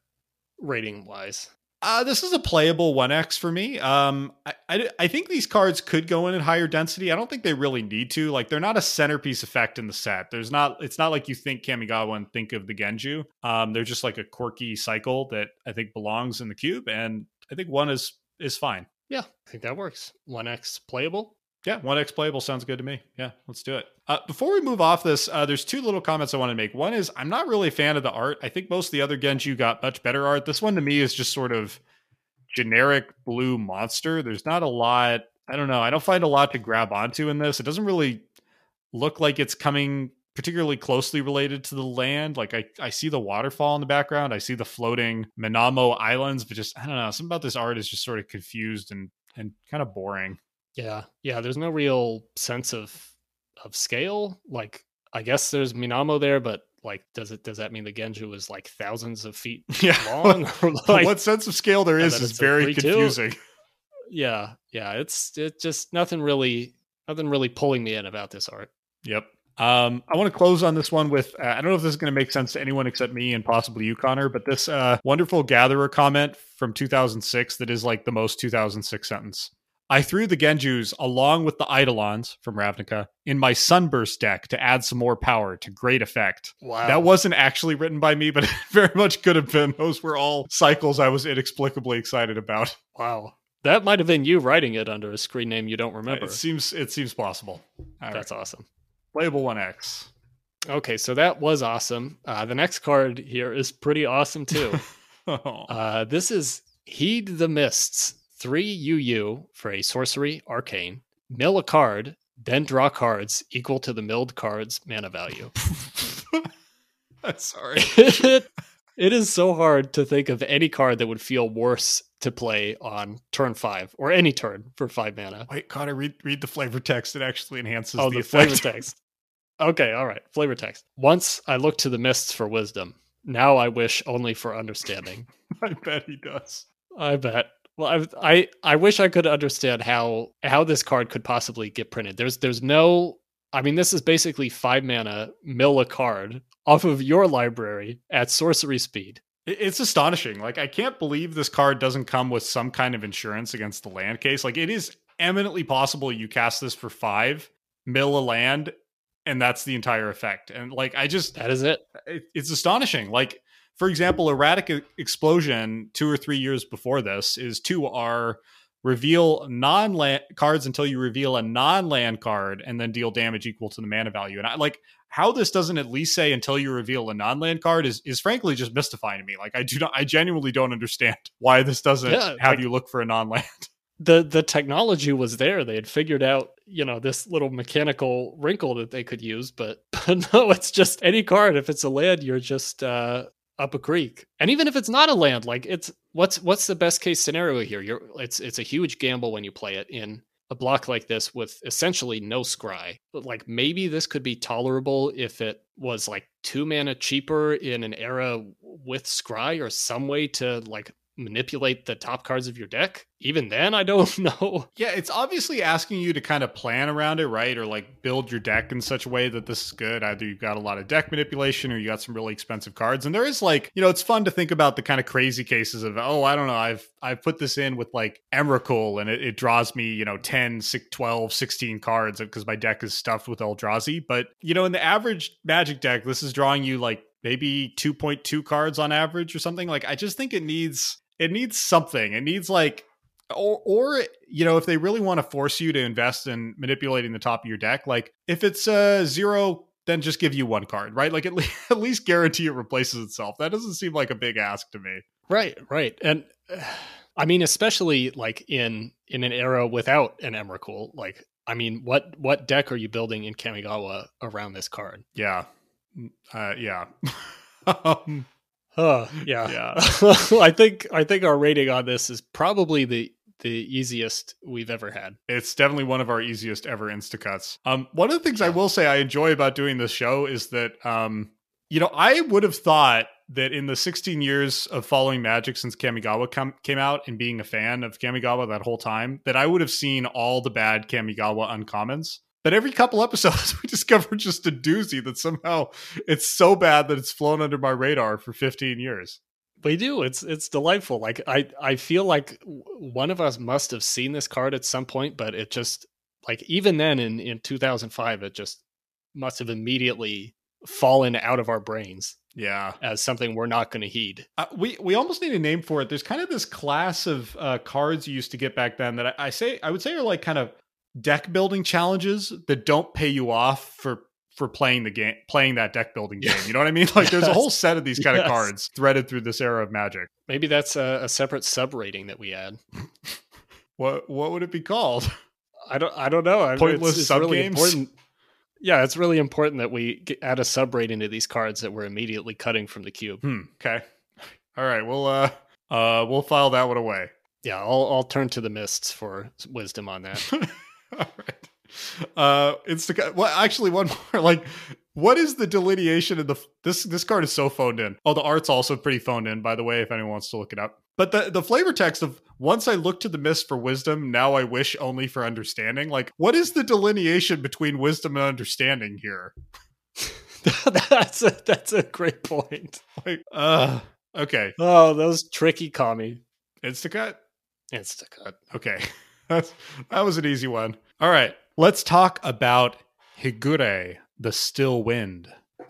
rating wise? Uh, this is a playable 1x for me. Um, I, I, I think these cards could go in at higher density. I don't think they really need to. Like, they're not a centerpiece effect in the set. There's not. It's not like you think Kamigawa and think of the Genju. Um, they're just like a quirky cycle that I think belongs in the cube, and I think one is is fine. Yeah, I think that works. One X playable. Yeah, 1x playable sounds good to me. Yeah, let's do it. Uh, before we move off this, uh, there's two little comments I want to make. One is I'm not really a fan of the art. I think most of the other Genju got much better art. This one to me is just sort of generic blue monster. There's not a lot. I don't know. I don't find a lot to grab onto in this. It doesn't really look like it's coming particularly closely related to the land. Like I, I see the waterfall in the background. I see the floating Minamo Islands, but just I don't know. Something about this art is just sort of confused and and kind of boring. Yeah, yeah. There's no real sense of of scale. Like, I guess there's Minamo there, but like, does it does that mean the Genju is like thousands of feet [laughs] Yeah. long? [laughs] [laughs] Like, what sense of scale there is is very 3-2. confusing. yeah, yeah. It's it just nothing really nothing really pulling me in about this art. Yep. Um, I want to close on this one with uh, I don't know if this is going to make sense to anyone except me and possibly you, Connor, but this uh, wonderful gatherer comment from 2006 that is like the most 2006 sentence. I threw the Genjus along with the Eidolons from Ravnica in my Sunburst deck to add some more power to great effect. Wow, That wasn't actually written by me, but it [laughs] very much could have been. Those were all cycles I was inexplicably excited about. wow. That might have been you writing it under a screen name you don't remember. It seems it seems possible. All That's awesome. Playable 1X. Okay, so that was awesome. Uh, the next card here is pretty awesome too. Oh. [laughs] uh, this is Heed the Mists, 3 UU for a sorcery arcane. Mill a card, then draw cards equal to the milled card's mana value. [laughs] [laughs] Sorry. it, [laughs] it is so hard to think of any card that would feel worse to play on turn five or any turn for five mana. Wait, Connor, read read the flavor text. It actually enhances Oh, the, the flavor text. Okay, all right. Flavor text. Once I looked to the mists for wisdom. Now I wish only for understanding. I bet he does. I bet. Well, I, I I wish I could understand how how this card could possibly get printed. There's there's no. I mean, this is basically five mana mill a card off of your library at sorcery speed. It's astonishing. Like I can't believe this card doesn't come with some kind of insurance against the land case. Like it is eminently possible you cast this for five, mill a land, and that's the entire effect. And like I just That is it. it, it's astonishing. Like, for example, Erratic Explosion, two or three years before this, is two R reveal non land cards until you reveal a non land card and then deal damage equal to the mana value. And I like how this doesn't at least say until you reveal a non land card is, is frankly just mystifying to me. Like, I do not, I genuinely don't understand [laughs] why this doesn't Yeah, have like- you look for a non land. [laughs] the the technology was there. They had figured out, you know, this little mechanical wrinkle that they could use, but, [laughs] but no, it's just any card. If it's a land, you're just uh, up a creek. And even if it's not a land, like it's what's what's the best case scenario here? You're it's it's a huge gamble when you play it in a block like this with essentially no scry. But like maybe this could be tolerable if it was like two mana cheaper in an era with scry or some way to like manipulate the top cards of your deck. Even then, I don't [laughs] know. Yeah, it's obviously asking you to kind of plan around it, right? Or like build your deck in such a way that this is good. Either you've got a lot of deck manipulation or you got some really expensive cards. And there is like, you know, it's fun to think about the kind of crazy cases of, oh, I don't know, I've I've put this in with like Emrakul and it, it draws me, you know, 10, 6, 12, 16 cards because my deck is stuffed with Eldrazi. But, you know, in the average magic deck, this is drawing you like maybe 2.2 cards on average or something. Like I just think it needs it needs something. It needs like or or you know if they really want to force you to invest in manipulating the top of your deck like if it's a zero then just give you one card right like at, le- [laughs] at least guarantee it replaces itself that doesn't seem like a big ask to me Right, right. And uh, [sighs] I mean, especially like in in an era without an Emrakul, like I mean, what what deck are you building in Kamigawa around this card? yeah Mm, uh yeah [laughs] um, Huh, yeah. Yeah. [laughs] I think I think our rating on this is probably the the easiest we've ever had. it's definitely one of our easiest ever instacuts um one of the things i will say i enjoy about doing this show is that um you know i would have thought that in the 16 years of following magic since kamigawa com- came out and being a fan of kamigawa that whole time that i would have seen all the bad kamigawa uncommons but every couple episodes [laughs] we discover just a doozy that somehow it's so bad that it's flown under my radar for 15 years We do. It's it's delightful. Like I I feel like one of us must have seen this card at some point, but it just like even then in in 2005 it just must have immediately fallen out of our brains yeah as something we're not going to heed. Uh, we we almost need a name for it. There's kind of this class of uh, cards you used to get back then that I, I say I would say are like kind of deck building challenges that don't pay you off for for playing the game, playing that deck building game. You know what I mean? [laughs] Like there's a whole set of these kind of cards threaded through this era of Magic. Maybe that's a, a separate sub rating that we add. [laughs] What what would it be called? I don't I don't know. I mean, Pointless it's, it's sub really games? important. Yeah, it's really important that we get, add a sub rating to these cards that we're immediately cutting from the cube. Hmm. Okay. All right. We'll uh uh we'll file that one away. Yeah, I'll I'll turn to the mists for wisdom on that. [laughs] [laughs] All right. Uh, Insta. Well, actually, one more. [laughs] Like, what is the delineation of the this? This card is so phoned in. Oh, the art's also pretty phoned in, by the way. If anyone wants to look it up. But the the flavor text of once I look to the mist for wisdom, now I wish only for understanding. Like, what is the delineation between wisdom and understanding here? [laughs] that's a that's a great point. Like, uh, okay, Oh, those tricky kami. Instacut. Instacut. Okay. That was an easy one. All right. Let's talk about Higure, the Still Wind.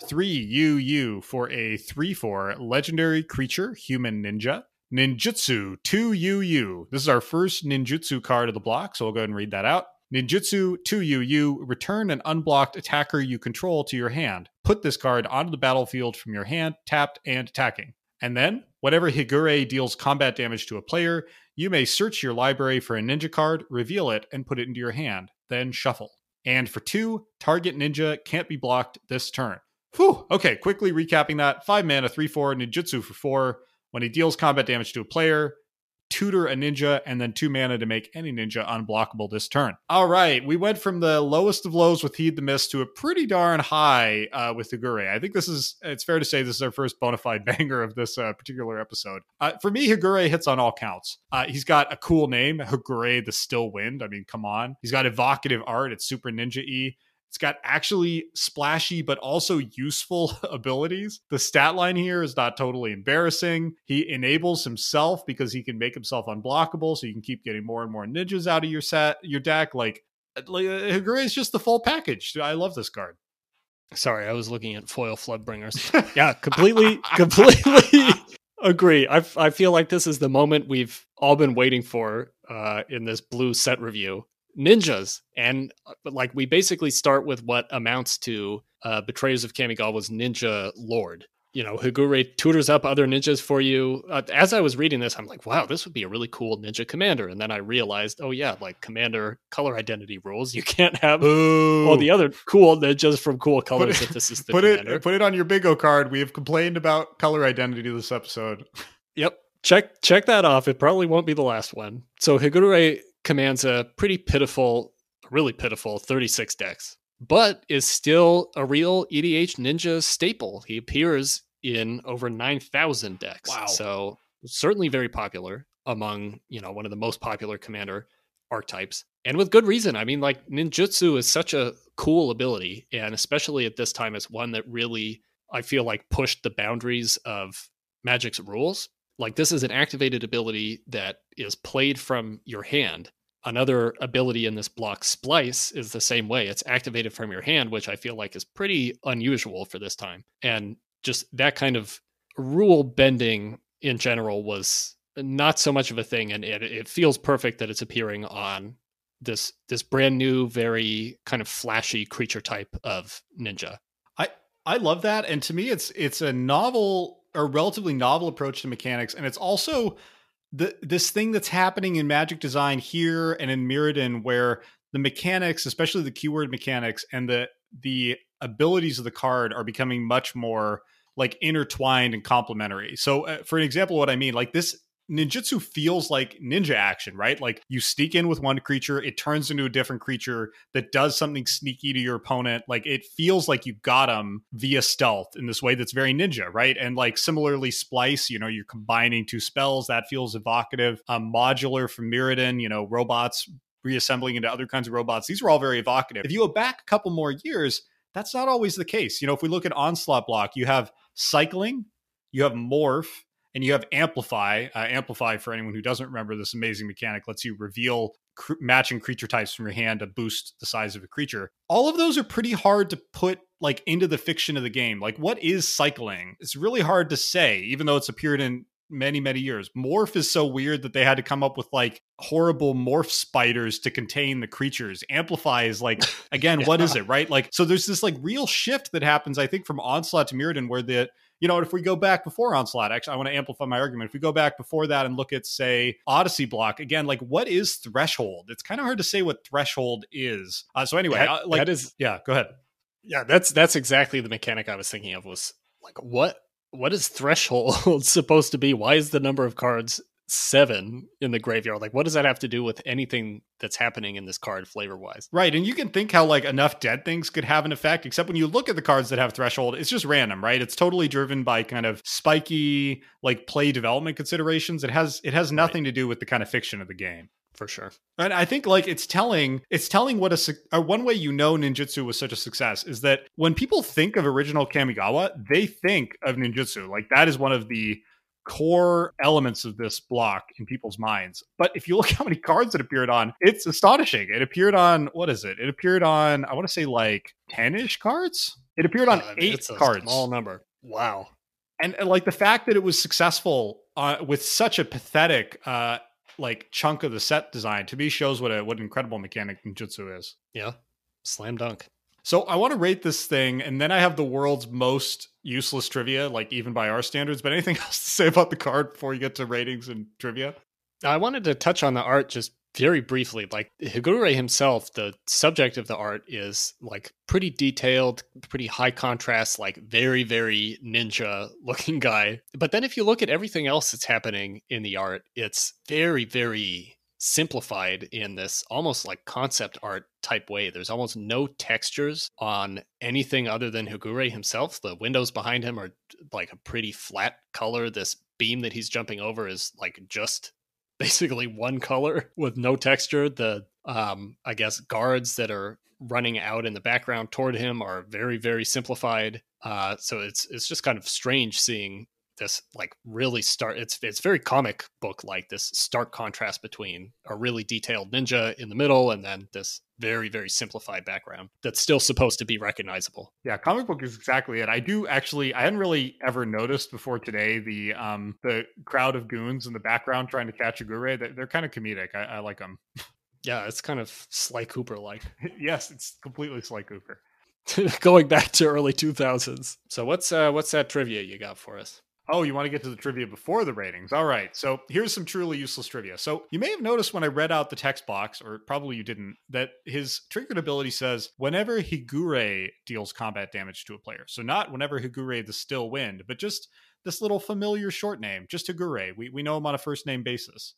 3 UU for a 3 4 legendary creature, human ninja. Ninjutsu 2 UU. This is our first ninjutsu card of the block, so we'll go ahead and read that out. Ninjutsu 2UU, return an unblocked attacker you control to your hand. Put this card onto the battlefield from your hand, tapped and attacking. And then, whenever Higure deals combat damage to a player, you may search your library for a ninja card, reveal it, and put it into your hand, then shuffle. And for two, target ninja can't be blocked this turn. Whew. Okay, quickly recapping that. Five mana, three, four, ninjutsu for four. When he deals combat damage to a player, tutor a ninja, and then two mana to make any ninja unblockable this turn. All right, we went from the lowest of lows with Heed the Mist to a pretty darn high uh, with Higure. I think this is, it's fair to say, this is our first bona fide [laughs] banger of this uh, particular episode. Uh, for me, Higure hits on all counts. Uh, he's got a cool name, Higure the Still Wind. I mean, come on. He's got evocative art. It's super ninja y. It's got actually splashy but also useful [laughs] abilities. The stat line here is not totally embarrassing. He enables himself because he can make himself unblockable, so you can keep getting more and more ninjas out of your set, your deck. Like, like Higure is just the full package. I love this card. Sorry, I was looking at foil floodbringers. [laughs] yeah, completely, [laughs] completely agree. I I feel like this is the moment we've all been waiting for uh, in this blue set review ninjas. And uh, like we basically start with what amounts to uh, betrayers of kamigawa's ninja lord. You know higure tutors up other ninjas for you. Uh, as i was reading this i'm like wow this would be a really cool ninja commander. And then i realized oh yeah like commander color identity rules. [laughs] You can't have Ooh. all the other cool ninjas from cool colors it, if this is the put commander. it put it on your bingo card. We have complained about color identity this episode. Yep. Check check that off. It probably won't be the last one. So higure commands a pretty pitiful, really pitiful 36 decks, but is still a real EDH Ninja staple. He appears in over 9,000 decks. Wow. So certainly very popular among, you know, one of the most popular commander archetypes. And with good reason. I mean, like ninjutsu is such a cool ability, and especially at this time, it's one that really I feel like pushed the boundaries of Magic's rules like this is an activated ability that is played from your hand. Another ability in this block, Splice, is the same way. It's activated from your hand, which I feel like is pretty unusual for this time. And just that kind of rule bending in general was not so much of a thing. And it, it feels perfect that it's appearing on this this brand new, very kind of flashy creature type of ninja. I I love that, and to me, it's it's a novel a relatively novel approach to mechanics, and it's also the this thing that's happening in Magic Design here and in Mirrodin, where the mechanics, especially the keyword mechanics and the the abilities of the card, are becoming much more like intertwined and complementary. So, uh, for an example, what I mean, like this ninjutsu feels like ninja action, right? Like you sneak in with one creature, it turns into a different creature that does something sneaky to your opponent. Like it feels like you got them via stealth in this way that's very ninja, right? And like similarly, splice, you know, you're combining two spells that feels evocative. Um, modular from Mirrodin, you know, robots reassembling into other kinds of robots. These are all very evocative. If you go back a couple more years, that's not always the case. You know, if we look at onslaught block, you have cycling, you have morph, and you have amplify uh, amplify for anyone who doesn't remember this amazing mechanic lets you reveal cr- matching creature types from your hand to boost the size of a creature. All of those are pretty hard to put like into the fiction of the game. Like what is cycling? It's really hard to say even though it's appeared in many many years. Morph is so weird that they had to come up with like horrible morph spiders to contain the creatures. Amplify is like [laughs] again yeah. what is it right? Like so there's this like real shift that happens i think from onslaught to mirrodin where the you know, if we go back before Onslaught, actually, I want to amplify my argument. If we go back before that and look at, say, Odyssey block, again, like what is threshold? It's kind of hard to say what threshold is. Uh, so anyway, that, uh, like, that is, yeah, go ahead. Yeah, that's that's exactly the mechanic I was thinking of. Was like, what what is threshold [laughs] supposed to be? Why is the number of cards seven in the graveyard. Like, what does that have to do with anything that's happening in this card flavor wise? Right. And you can think how like enough dead things could have an effect, except when you look at the cards that have threshold, it's just random, right? It's totally driven by kind of spiky like play development considerations. It has it has nothing right. to do with the kind of fiction of the game for sure. And I think like it's telling it's telling what a uh, one way you know ninjutsu was such a success is that when people think of original Kamigawa, they think of ninjutsu. Like that is one of the core elements of this block in people's minds. But if you look [laughs] how many cards it appeared on, it's astonishing. It appeared on what is it? It appeared on I want to say like 10ish cards. It appeared on 8 cards. Small number. Wow. And, and, like the fact that it was successful uh, with such a pathetic uh like chunk of the set design to me shows what a what an incredible mechanic ninjutsu is. Yeah. Slam dunk. So I want to rate this thing, and then I have the world's most useless trivia, like even by our standards. But anything [laughs] else to say about the card before you get to ratings and trivia? I wanted to touch on the art just very briefly. Like Higure himself, the subject of the art is like pretty detailed, pretty high contrast, like very, very ninja [laughs] looking guy. But then if you look at everything else that's happening in the art, it's very, very simplified in this almost like concept art type way. There's almost no textures on anything other than Higure himself. The windows behind him are like a pretty flat color. This beam that he's jumping over is like just [laughs] basically one color with no texture. The um I guess guards that are running out in the background toward him are very very simplified. Uh so it's it's just kind of strange seeing this like really start it's it's very comic book like this stark contrast between a really detailed ninja in the middle and then this very very simplified background that's still supposed to be recognizable. Yeah comic book is exactly it. I do actually i hadn't really ever noticed before today the um the crowd of goons in the background trying to catch Higure they're, they're kind of comedic. I, I like them yeah it's kind of sly cooper like [laughs] yes it's completely sly cooper. [laughs] Going back to early 2000s so what's uh what's that trivia you got for us Oh, you want to get to the trivia before the ratings. All right. So here's some truly useless trivia. So you may have noticed when I read out the text box, or probably you didn't, that his triggered ability says whenever Higure deals combat damage to a player. So not whenever Higure the still wind, but just this little familiar short name, just Higure. We, we know him on a first name basis.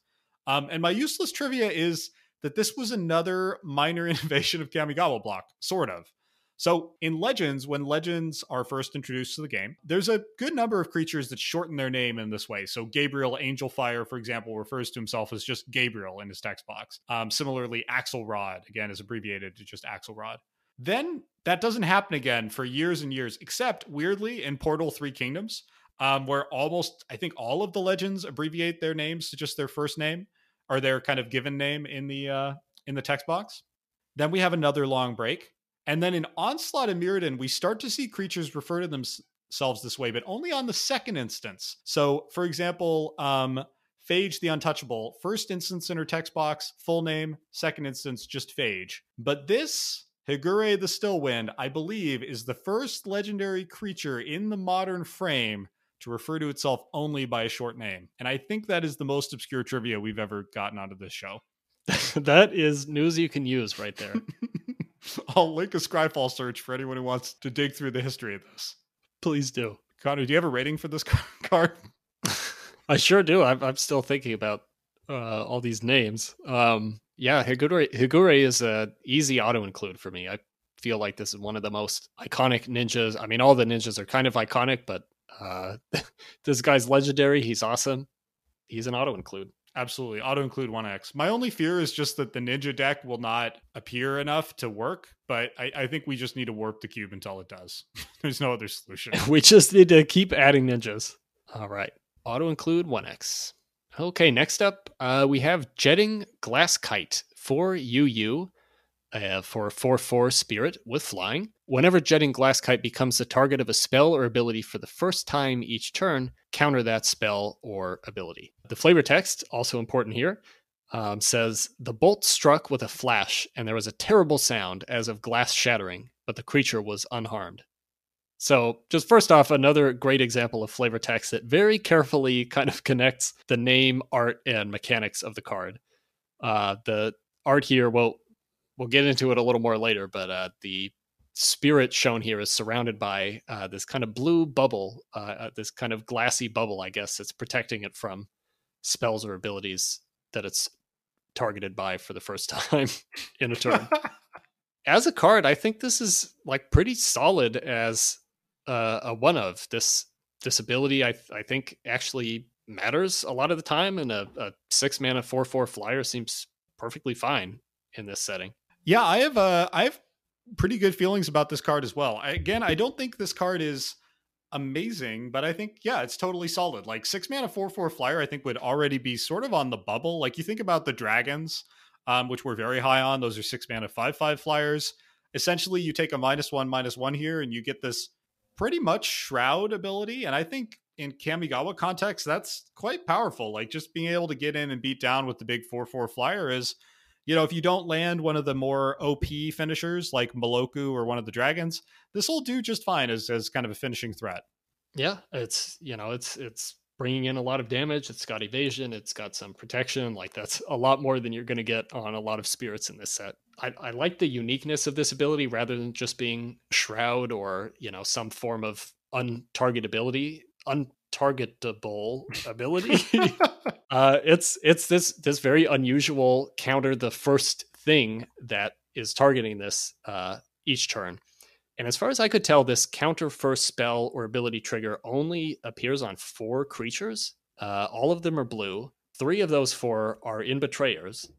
Um, and my useless trivia is that this was another minor [laughs] innovation of Kamigawa block, sort of. So in Legends, when Legends are first introduced to the game, there's a good number of creatures that shorten their name in this way. So Gabriel Angelfire, for example, refers to himself as just Gabriel in his text box. Um, similarly, Axelrod, again, is abbreviated to just Axelrod. Then that doesn't happen again for years and years, except weirdly in Portal Three Kingdoms, um, where almost I think all of the legends abbreviate their names to just their first name or their kind of given name in the uh, in the text box. Then we have another long break and then in Onslaught and Mirrodin, we start to see creatures refer to themselves this way, but only on the second instance. So, for example, um, Phage the Untouchable, first instance in her text box, full name, second instance, just Phage. But this, Higure the Stillwind, I believe, is the first legendary creature in the modern frame to refer to itself only by a short name. And I think that is the most obscure trivia we've ever gotten onto this show. [laughs] that is news you can use right there. [laughs] [laughs] I'll link a Scryfall search for anyone who wants to dig through the history of this. Please do. Connor, do you have a rating for this [laughs] card? I sure do. I'm, I'm still thinking about uh, all these names. Um, yeah, Higure, Higure is an easy auto include for me. I feel like this is one of the most iconic ninjas. I mean, all the ninjas are kind of iconic, but uh, [laughs] this guy's legendary. He's awesome. He's an auto include. Absolutely. Auto include 1x. My only fear is just that the ninja deck will not appear enough to work, but I, I think we just need to warp the cube until it does. [laughs] There's no other solution. [laughs] we just need to keep adding ninjas. All right. Auto include 1x. Okay, next up, uh, we have Jetting Glasskite for UU uh, for 4 4 Spirit with flying. Whenever Jetting Glasskite becomes the target of a spell or ability for the first time each turn, counter that spell or ability. The flavor text, also important here, um, says The bolt struck with a flash, and there was a terrible sound as of glass shattering, but the creature was unharmed. So, just first off, another great example of flavor text that very carefully [laughs] kind of connects the name, art, and mechanics of the card. Uh, the art here, well, we'll get into it a little more later, but uh, the spirit shown here is surrounded by uh, this kind of blue bubble, uh, uh this kind of glassy bubble, I guess, that's protecting it from spells or abilities that it's targeted by for the first [laughs] time in a turn. [laughs] as a card, I think this is like pretty solid as uh, a one of this. This ability, I I think, actually matters a lot of the time, and a, a six mana four four flyer seems perfectly fine in this setting. Yeah, I have uh, I have pretty good feelings about this card as well. I, again, I don't think this card is amazing, but I think yeah, it's totally solid. Like six mana four four flyer, I think would already be sort of on the bubble. Like you think about the dragons, um, which we're very high on. Those are six mana five five flyers. Essentially, you take a minus one minus one here, and you get this pretty much shroud ability. And I think in Kamigawa context, that's quite powerful. Like just being able to get in and beat down with the big 4 4 flyer is, you know, if you don't land one of the more OP finishers like Meloku or one of the dragons, this will do just fine as, as kind of a finishing threat. Yeah, it's, you know, it's, it's, bringing in a lot of damage it's got evasion it's got some protection like that's a lot more than you're going to get on a lot of spirits in this set I, I like the uniqueness of this ability rather than just being shroud or you know some form of untargetability untargetable [laughs] ability. [laughs] uh, it's it's this this very unusual counter the first thing that is targeting this uh, each turn. And as far as I could tell, this counter first spell or ability trigger only appears on four creatures. Uh, all of them are blue. Three of those four are in betrayers,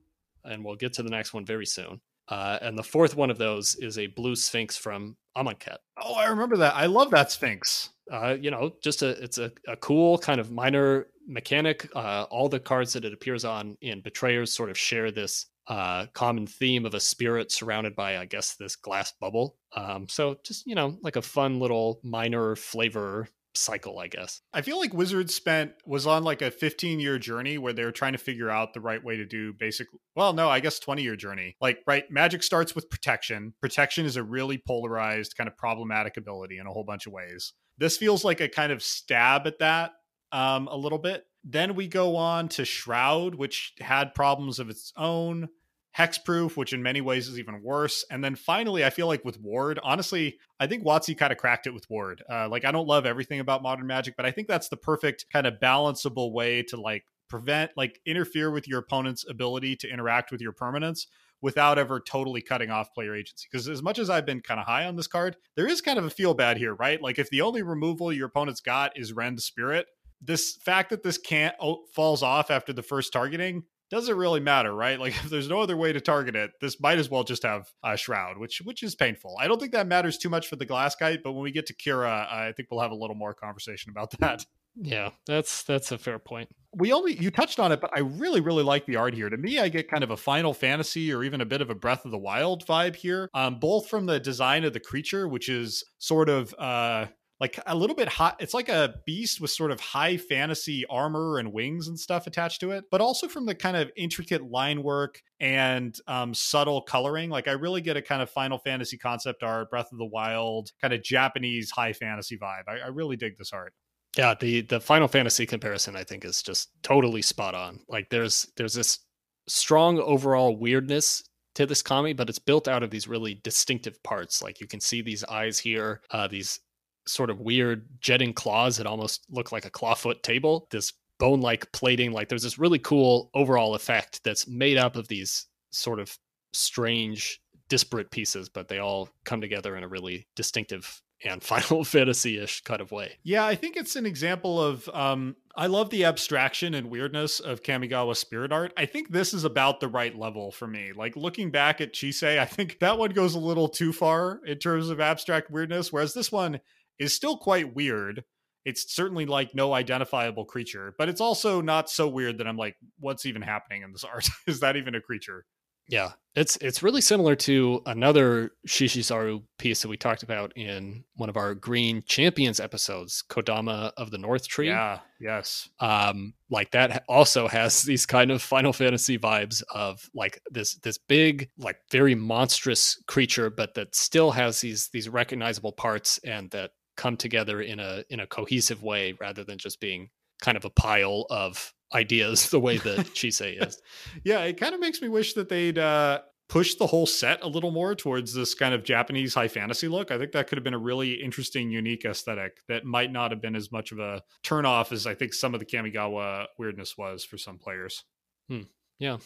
and we'll get to the next one very soon. Uh, and the fourth one of those is a blue sphinx from Amonkhet. Oh, I remember that. I love that sphinx. Uh, you know, just a it's a, a cool kind of minor mechanic. Uh, all the cards that it appears on in Betrayers sort of share this uh, common theme of a spirit surrounded by, I guess, this glass bubble. Um, so just you know, like a fun little minor flavor cycle, I guess. I feel like Wizards spent was on like a 15 year journey where they were trying to figure out the right way to do basic. Well, no, I guess 20 year journey. Like, right, Magic starts with protection. Protection is a really polarized, kind of problematic ability in a whole bunch of ways. This feels like a kind of stab at that um, a little bit. Then we go on to Shroud, which had problems of its own. Hexproof, which in many ways is even worse. And then finally, I feel like with Ward, honestly, I think WotC kind of cracked it with Ward. Uh, like, I don't love everything about modern magic, but I think that's the perfect kind of balanceable way to like prevent, like, interfere with your opponent's ability to interact with your permanents without ever totally cutting off player agency. Because as much as I've been kind of high on this card, there is kind of a feel bad here, right? Like, if the only removal your opponent's got is Rend Spirit, this fact that this can't falls off after the first targeting doesn't really matter, right? Like [laughs] if there's no other way to target it, this might as well just have a shroud, which which is painful. I don't think that matters too much for the glass kite, but when we get to Kira, I think we'll have a little more conversation about [laughs] that. Yeah, that's that's a fair point. We only you touched on it, but I really really like the art here. To me, I get kind of a Final Fantasy or even a bit of a Breath of the Wild vibe here, um, both from the design of the creature, which is sort of uh, like a little bit hot. It's like a beast with sort of high fantasy armor and wings and stuff attached to it, but also from the kind of intricate line work and um, subtle coloring. Like I really get a kind of Final Fantasy concept art, Breath of the Wild, kind of Japanese high fantasy vibe. I, I really dig this art. Yeah, the the Final Fantasy comparison I think is just totally spot on. Like there's there's this strong overall weirdness to this kami, but it's built out of these really distinctive parts. Like you can see these eyes here, uh, these sort of weird jetting claws that almost look like a clawfoot table. This bone like plating, like there's this really cool overall effect that's made up of these sort of strange, disparate pieces, but they all come together in a really distinctive and [laughs] Final Fantasy ish kind of way. Yeah, I think it's an example of. Um, I love the abstraction and weirdness of Kamigawa spirit art. I think this is about the right level for me. Like looking back at Chisei, I think [laughs] that one goes a little too far in terms of abstract weirdness, whereas this one is still quite weird. It's certainly like no identifiable creature, but it's also not so weird that I'm like, what's even happening in this [laughs] art? is that even a creature? Yeah, it's it's really similar to another Shishizaru piece that we talked about in one of our Green Champions episodes, Kodama of the North Tree. Yeah, yes. Um, like that also has [laughs] these kind of Final Fantasy vibes of like this this big, like very monstrous creature, but that still has these these recognizable parts and that come together in a in a cohesive way rather than just being kind of a pile of ideas the way that [laughs] Chisei is. yeah, it kind of makes me wish that they'd uh, push the whole set a little more towards this kind of Japanese high fantasy look. I think that could have been a really interesting, unique aesthetic that might not have been as much of a turnoff as I think some of the Kamigawa weirdness was for some players. Hmm. Yeah.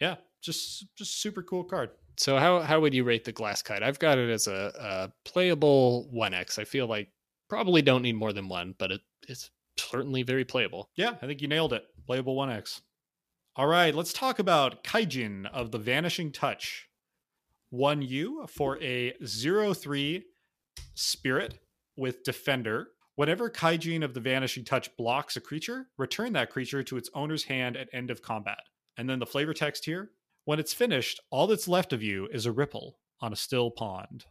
Yeah. Just just super cool card. So how how would you rate the glass kite? I've got it as a, a playable one X. I feel like probably don't need more than one, but it, it's certainly very playable. Yeah, I think you nailed it. Playable one X. All right, let's talk about Kaijin of the Vanishing Touch. One U for a zero three spirit with Defender. Whenever Kaijin of the Vanishing Touch blocks a creature, return that creature to its owner's hand at end of combat. And then the flavor text here when it's finished, all that's left of you is a ripple on a still pond.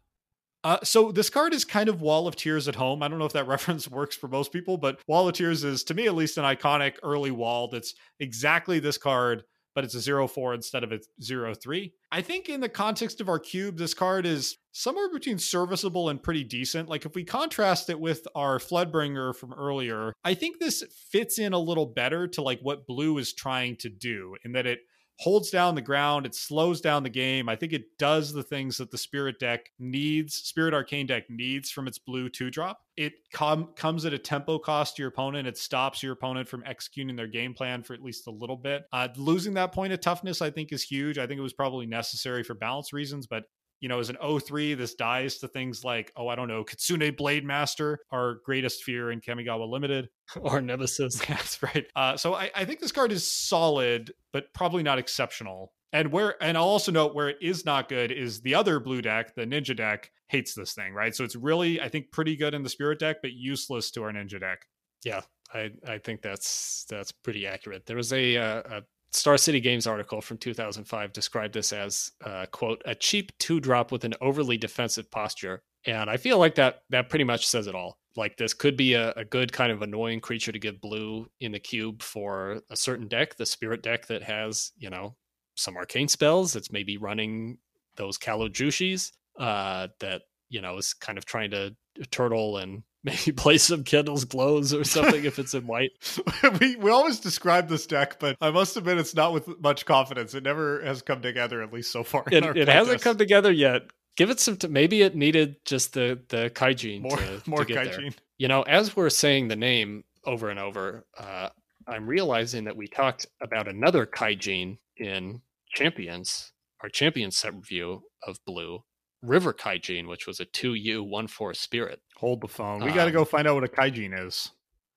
Uh, so this card is kind of Wall of Tears at home. I don't know if that [laughs] reference works for most people, but Wall of Tears is, to me at least, an iconic early wall that's exactly this card, but it's a zero four instead of a zero three. I think in the context of our cube, this card is somewhere between serviceable and pretty decent. Like if we contrast it with our Floodbringer from earlier, I think this fits in a little better to like what blue is trying to do in that it holds down the ground. It slows down the game. I think it does the things that the Spirit deck needs, Spirit Arcane deck needs from its blue two drop. It com- comes at a tempo cost to your opponent. It stops your opponent from executing their game plan for at least a little bit. Uh, losing that point of toughness, I think, is huge. I think it was probably necessary for balance reasons, but you know, as an 03, this dies to things like, oh, I don't know, Kitsune Blademaster, our greatest fear in Kamigawa Limited. [laughs] or Nemesis. [laughs] That's right. Uh, so I, I think this card is solid, but probably not exceptional. And where, and I'll also note where it is not good is the other blue deck, the Ninja deck, hates this thing, right? So it's really, I think, pretty good in the Spirit deck, but useless to our Ninja deck. Yeah, I, I think that's that's pretty accurate. There was a, uh, a Star City Games article from 2005 described this as uh, quote a cheap two drop with an overly defensive posture, and I feel like that that pretty much says it all. Like this could be a, a good kind of annoying creature to give blue in the cube for a certain deck, the Spirit deck that has you know some arcane spells. That's maybe running those Callow Jushis uh, that you know is kind of trying to turtle and maybe play some Candles' Glows or something if it's in white. [laughs] we we always describe this deck, but I must admit it's not with much confidence. It never has come together, at least so far. It, it hasn't come together yet. Give it some. T- maybe it needed just the the Kaijin more to, [laughs] more to Kaijin. There. You know, as we're saying the name over and over, uh, I'm realizing that we talked about another Kaijin in Champions, our Champions set review of Blue, River Kaijin, which was a 2U 1 4 spirit. Hold the phone. We um, got to go find out what a Kaijin is.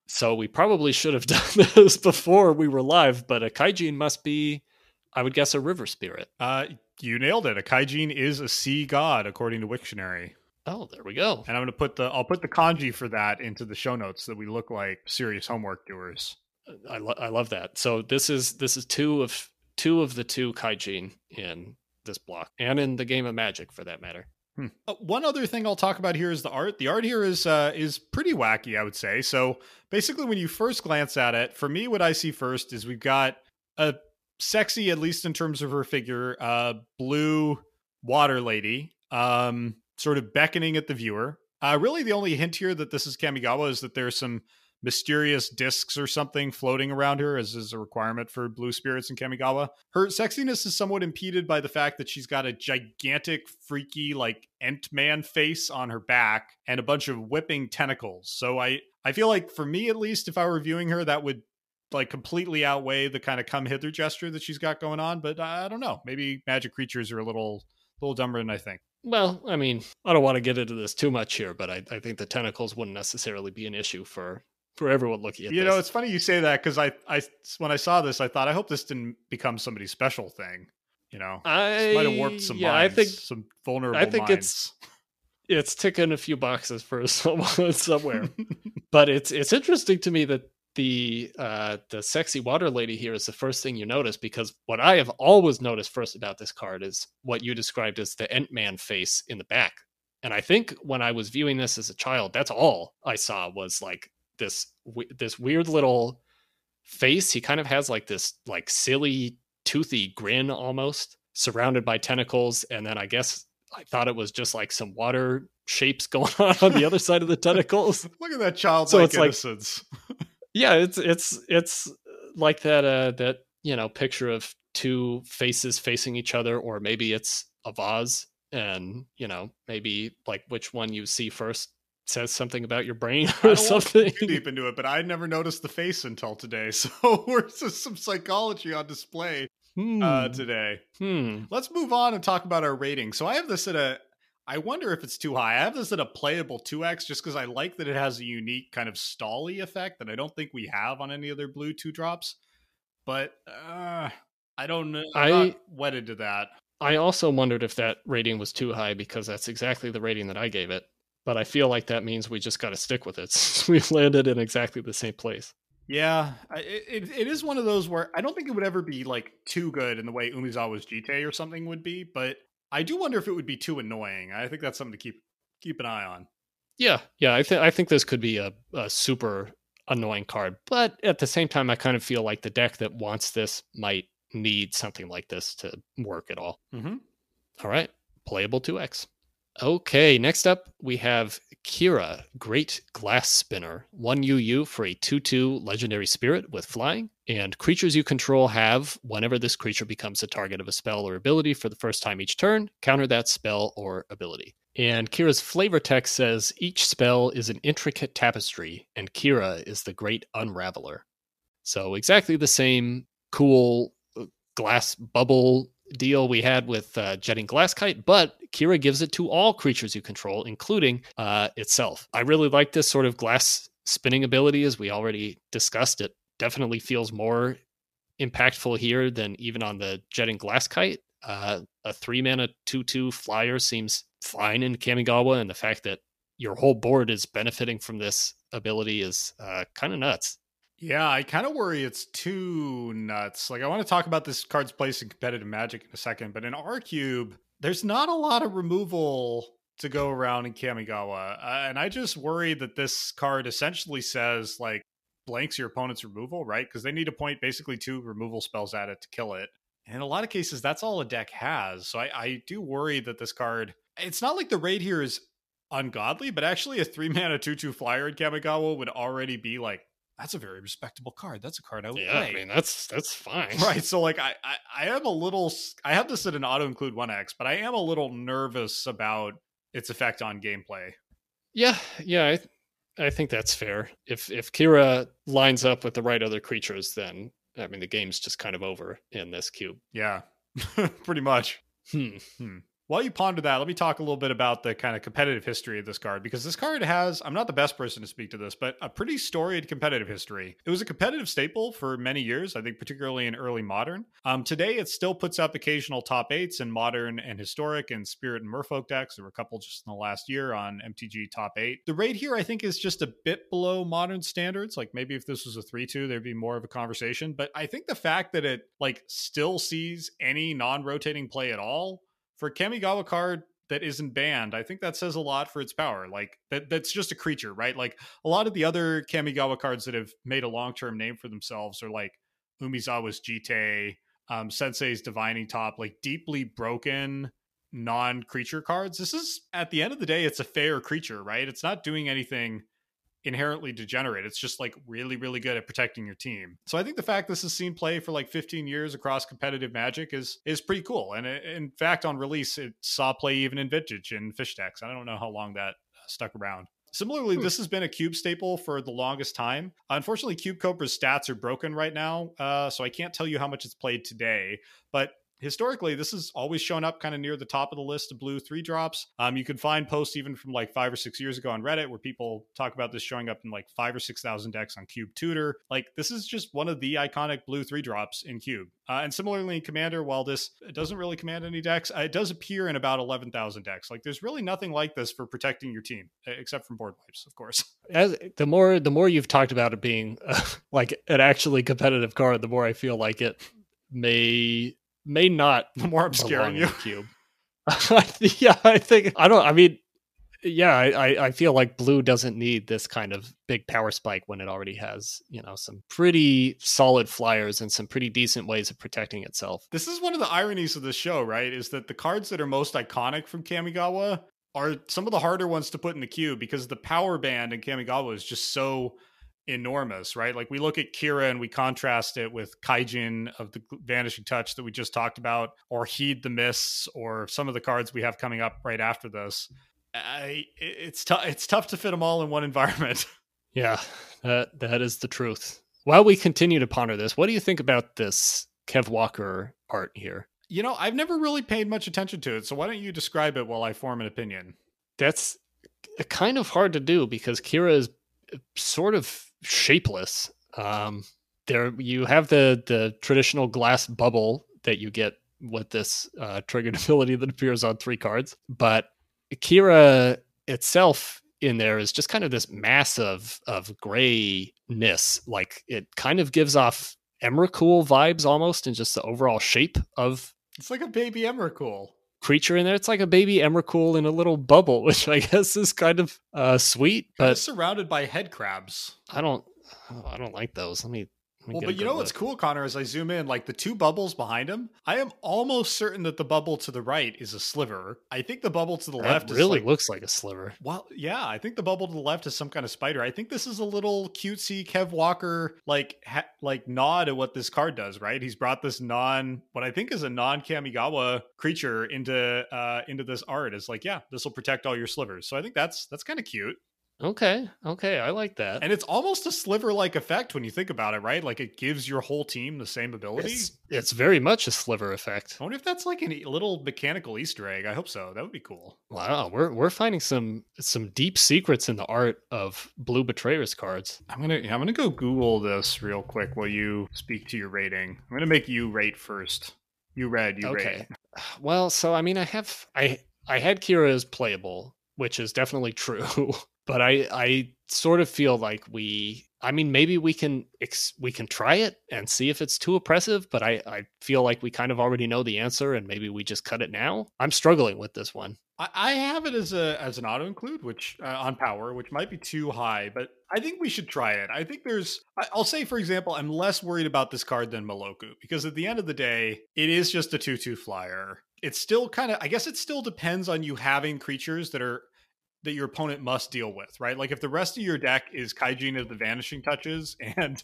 So we probably should have [laughs] done this before we were live, but a Kaijin must be, I would guess, a river spirit. Uh, you nailed it. A Kaijin is a sea god, according to Wiktionary. Oh, there we go. And I'm going to put the I'll put the kanji for that into the show notes so that we look like serious homework doers. I, lo- I love that. So this is this is two of two of the two kaijin in this block and in the game of Magic for that matter. Hmm. Uh, one other thing I'll talk about here is the art. The art here is uh, is pretty wacky, I would say. So basically, when you first glance at it, for me, what I see first is we've got a sexy, at least in terms of her figure, uh, blue water lady, um, sort of beckoning at the viewer. Uh, really, the only hint here that this is Kamigawa is that there's some mysterious discs or something floating around her, as is a requirement for blue spirits in Kamigawa. Her sexiness is somewhat impeded by the fact that she's got a gigantic, freaky, like Ent Man face on her back and a bunch of whipping tentacles. So I, I feel like for me at least, if I were viewing her, that would like completely outweigh the kind of come hither gesture that she's got going on. But I don't know. Maybe magic creatures are a little, little dumber than I think. Well, I mean, I don't want to get into this too much here, but I, I think the tentacles wouldn't necessarily be an issue for for everyone looking at this. you this. know it's funny you say that because I, I when i saw this i thought i hope this didn't become somebody's special thing you know i might have warped some yeah minds, i think some vulnerable i think minds. it's it's ticking a few boxes for [laughs] someone somewhere [laughs] but it's it's interesting to me that the uh the sexy water lady here is the first thing you notice because what i have always noticed first about this card is what you described as the ent-man face in the back and i think when i was viewing this as a child that's all i saw was like this this weird little face. He kind of has like this like silly toothy grin almost, surrounded by tentacles, and then I guess I thought it was just like some water shapes [laughs] going on on the other side of the tentacles. [laughs] Look at that childlike so innocence. Like, [laughs] yeah, it's it's it's like that uh that you know picture of two faces facing each other, or maybe it's a vase, and you know maybe like which one you see first says something about your brain [laughs] or something. too deep into it, but I never noticed the face until today. [laughs] So we're just some psychology on display uh, hmm. uh, today. Hmm. Let's move on and talk about our rating. So I have this at a. I wonder if it's too high. I have this at a playable 2x just because I like that it has a unique kind of stally effect that I don't think we have on any other blue two drops. But uh, I don't know. I'm I wedded to that. I also wondered if that rating was too high because that's exactly the rating that I gave it but I feel like that means we just got to stick with it. [laughs] We've landed in exactly the same place. Yeah, it, it is one of those where I don't think it would ever be like too good in the way Umezawa's Jitte or something would be, but I do wonder if it would be too annoying. I think that's something to keep keep an eye on. Yeah, yeah, I think I think this could be a, a super annoying card, but at the same time, I kind of feel like the deck that wants this might need something like this to work at all. Mm-hmm. All right, playable 2x. Okay, next up we have Kira, Great Glass Spinner. 1 UU for a 2 2 legendary spirit with flying. And creatures you control have, whenever this creature becomes a target of a spell or ability for the first time each turn, counter that spell or ability. And Kira's flavor text says each spell is an intricate tapestry, and Kira is the great unraveler. So, exactly the same cool uh, glass bubble deal we had with uh, Jetting Glasskite, but Kira gives it to all creatures you control, including uh, itself. I really like this sort of glass spinning ability, as we already discussed. It definitely feels more impactful here than even on the Jetting Glasskite. Uh, a three mana 2 2 flyer seems fine in Kamigawa, and the fact that your whole board is benefiting from this ability is uh, kind of nuts. Yeah, I kind of worry it's too nuts. Like, I want to talk about this card's place in competitive magic in a second, but in R Cube, there's not a lot of removal to go around in Kamigawa. Uh, and I just worry that this card essentially says, like, blanks your opponent's removal, right? Because they need to point basically two removal spells at it to kill it. And in a lot of cases, that's all a deck has. So I, I do worry that this card, it's not like the raid here is ungodly, but actually a three [laughs] mana 2 2 flyer in Kamigawa would already be like, that's a very respectable card. That's a card I would Yeah, play. I mean that's that's fine. Right. So like I, I I am a little I have this at an auto include 1x, but I am a little nervous about its effect on gameplay. Yeah, yeah, I, I think that's fair. If if Kira lines up with the right other creatures, then I mean the game's just kind of over in this cube. Yeah. [laughs] Pretty much. Hmm. While you ponder that, let me talk a little bit about the kind of competitive history of this card because this card has, I'm not the best person to speak to this, but a pretty storied competitive history. It was a competitive staple for many years, I think, particularly in early modern. Um, today, it still puts up occasional top eights in modern and historic and spirit and merfolk decks. There were a couple just in the last year on MTG top eight. The rate here, I think, is just a bit below modern standards. Like maybe if this was a 3 2, there'd be more of a conversation. But I think the fact that it like still sees any non rotating play at all for Kamigawa card that isn't banned, I think that says a lot for its power. Like that that's just a creature, right? Like a lot of the other Kamigawa cards that have made a long-term name for themselves are like Umezawa's Jitte, um, Sensei's Divining Top, like deeply broken non-creature cards. This is at the end of the day, it's a fair creature, right? It's not doing anything inherently degenerate. It's just like really, really good at protecting your team. So I think the fact this has seen play for like 15 years across competitive Magic is is pretty cool. And it, in fact, on release, it saw play even in Vintage and Fish decks. I don't know how long that uh, stuck around. Similarly, hmm. this has been a cube staple for the longest time. Unfortunately, Cube Cobra's stats are broken right now, uh, so I can't tell you how much it's played today. But historically, this has always shown up kind of near the top of the list of blue three drops. Um, you can find posts even from like five or six years ago on Reddit where people talk about this showing up in like five or six thousand decks on Cube Tutor. Like this is just one of the iconic blue three drops in Cube. Uh, and similarly in Commander, while this doesn't really command any decks, uh, it does appear in about eleven thousand decks. Like there's really nothing like this for protecting your team, except from board wipes, of course. [laughs] As the more the more you've talked about it being uh, [laughs] like an actually competitive card, the more I feel like it may may not [laughs] The more I'm scaring in you. cube. [laughs] yeah, I think I don't. I mean, yeah, I, I- I feel like blue doesn't need this kind of big power spike when it already has you know some pretty solid flyers and some pretty decent ways of protecting itself. This is one of the ironies of the show, right? Is that the cards that are most iconic from Kamigawa are some of the harder ones to put in the cube because the power band in Kamigawa is just so enormous, right? Like we look at Kira and we contrast it with Kaijin of the Vanishing Touch that we just talked about, or Heed the Mists, or some of the cards we have coming up right after this. I, it's tough. It's tough to fit them all in one [laughs] environment. Yeah, that that is the truth. While we continue to ponder this, what do you think about this Kev Walker art here? You know, I've never really paid much attention to it, so why don't you describe it while I form an opinion? That's uh, kind of hard to do because Kira is uh, sort of shapeless. Um, there, you have the the traditional glass bubble that you get with this uh, triggered [laughs] ability that appears on three cards, but Kira itself in there is just kind of this mass of of grayness. Like it kind of gives off Emrakul vibes almost, in just the overall shape of It's like a baby Emrakul. Creature in there. It's like a baby Emrakul in a little bubble, [laughs] which I guess is kind of uh, sweet. But it's surrounded by head crabs. I don't, oh, I don't like those. Let me well, but you know what's cool, Connor, as I zoom in, like the two bubbles behind him, I am almost certain that the bubble to the right is a sliver. I think the bubble to the that left really like, looks like a sliver. Well, yeah, I think the bubble to the left is some kind of spider. I think this is a little cutesy Kev Walker like ha- like nod at what this card does, right? He's brought this non what I think is a non Kamigawa creature into uh into this art. It's like, yeah, this will protect all your slivers. So I think that's that's kind of cute. Okay. Okay. I like that. And it's almost a sliver like effect when you think about it, right? Like it gives your whole team the same ability. It's, it's very much a sliver effect. I wonder if that's like a little mechanical Easter egg. I hope so. That would be cool. Wow. We're we're finding some some deep secrets in the art of blue betrayers cards. I'm gonna I'm gonna go Google this real quick while you speak to your rating. I'm gonna make you rate first. You read, you okay. rate. [sighs] Well, so I mean I have I I had Kira as playable, which is definitely [laughs] true. But I I sort of feel like we I mean maybe we can ex- we can try it and see if it's too oppressive, but I I feel like we kind of already know the answer and maybe we just cut it now. I'm struggling with this one. I have it as a as an auto include, which uh, on power, which might be too high, but I think we should try it. I think there's, I'll say for example, I'm less worried about this card than Meloku because at the end of the day, it is just a two two flyer. It's still kind of, I guess it still depends on you having creatures that are that your opponent must deal with, right? Like if the rest of your deck is Kaijin of the Vanishing Touches [laughs] and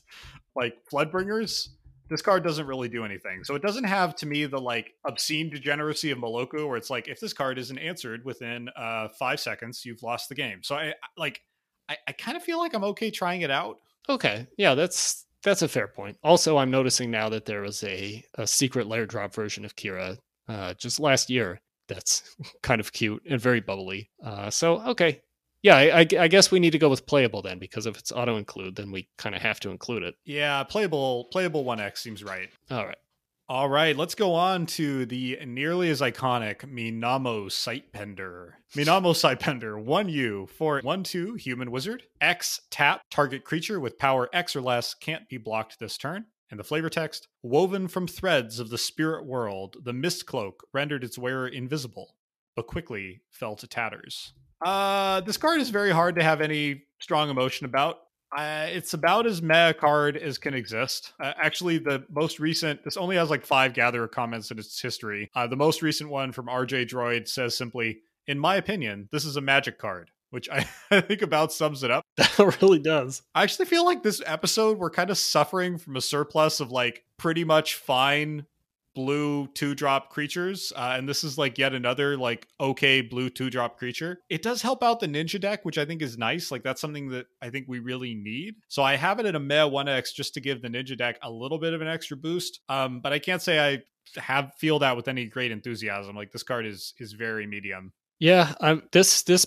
like Floodbringers, this card doesn't really do anything. So it doesn't have to me the like obscene degeneracy of Meloku, where it's like if this card isn't answered within uh five seconds, you've lost the game. So I like I, I kind of feel like I'm okay trying it out. Okay. Yeah, that's that's a fair point. Also, I'm noticing now that there was a, a secret layer drop version of Kira uh, just last year that's [laughs] kind of cute and very bubbly. Uh, so okay, yeah, I, I, guess we need to go with playable then because if it's auto include, then we kind of have to include it. Yeah, playable playable one X seems right. All right. All right, let's go on to the nearly as iconic Minamo Sightbender. Minamo Sightbender, 1U for 1 2 human wizard. X tap target creature with power X or less can't be blocked this turn. And the flavor text Woven from threads of the spirit world, the mist cloak rendered its wearer invisible, but quickly fell to tatters. Uh, this card is very hard to have any strong emotion about. Uh, it's about as meh card as can exist. Uh, actually, the most recent, this only has like five gatherer comments in its history. Uh, the most recent one from RJ Droid says simply, In my opinion, this is a magic card which I, [laughs] I think about sums it up. [laughs] That really does. I actually feel like this episode we're kind of suffering from a surplus of like pretty much fine blue two drop creatures uh, and this is like yet another like okay blue two drop creature it does help out the ninja deck which i think is nice like that's something that i think we really need so i have it at a meh 1x just to give the ninja deck a little bit of an extra boost um but i can't say i have feel that with any great enthusiasm like this card is is very medium yeah um this this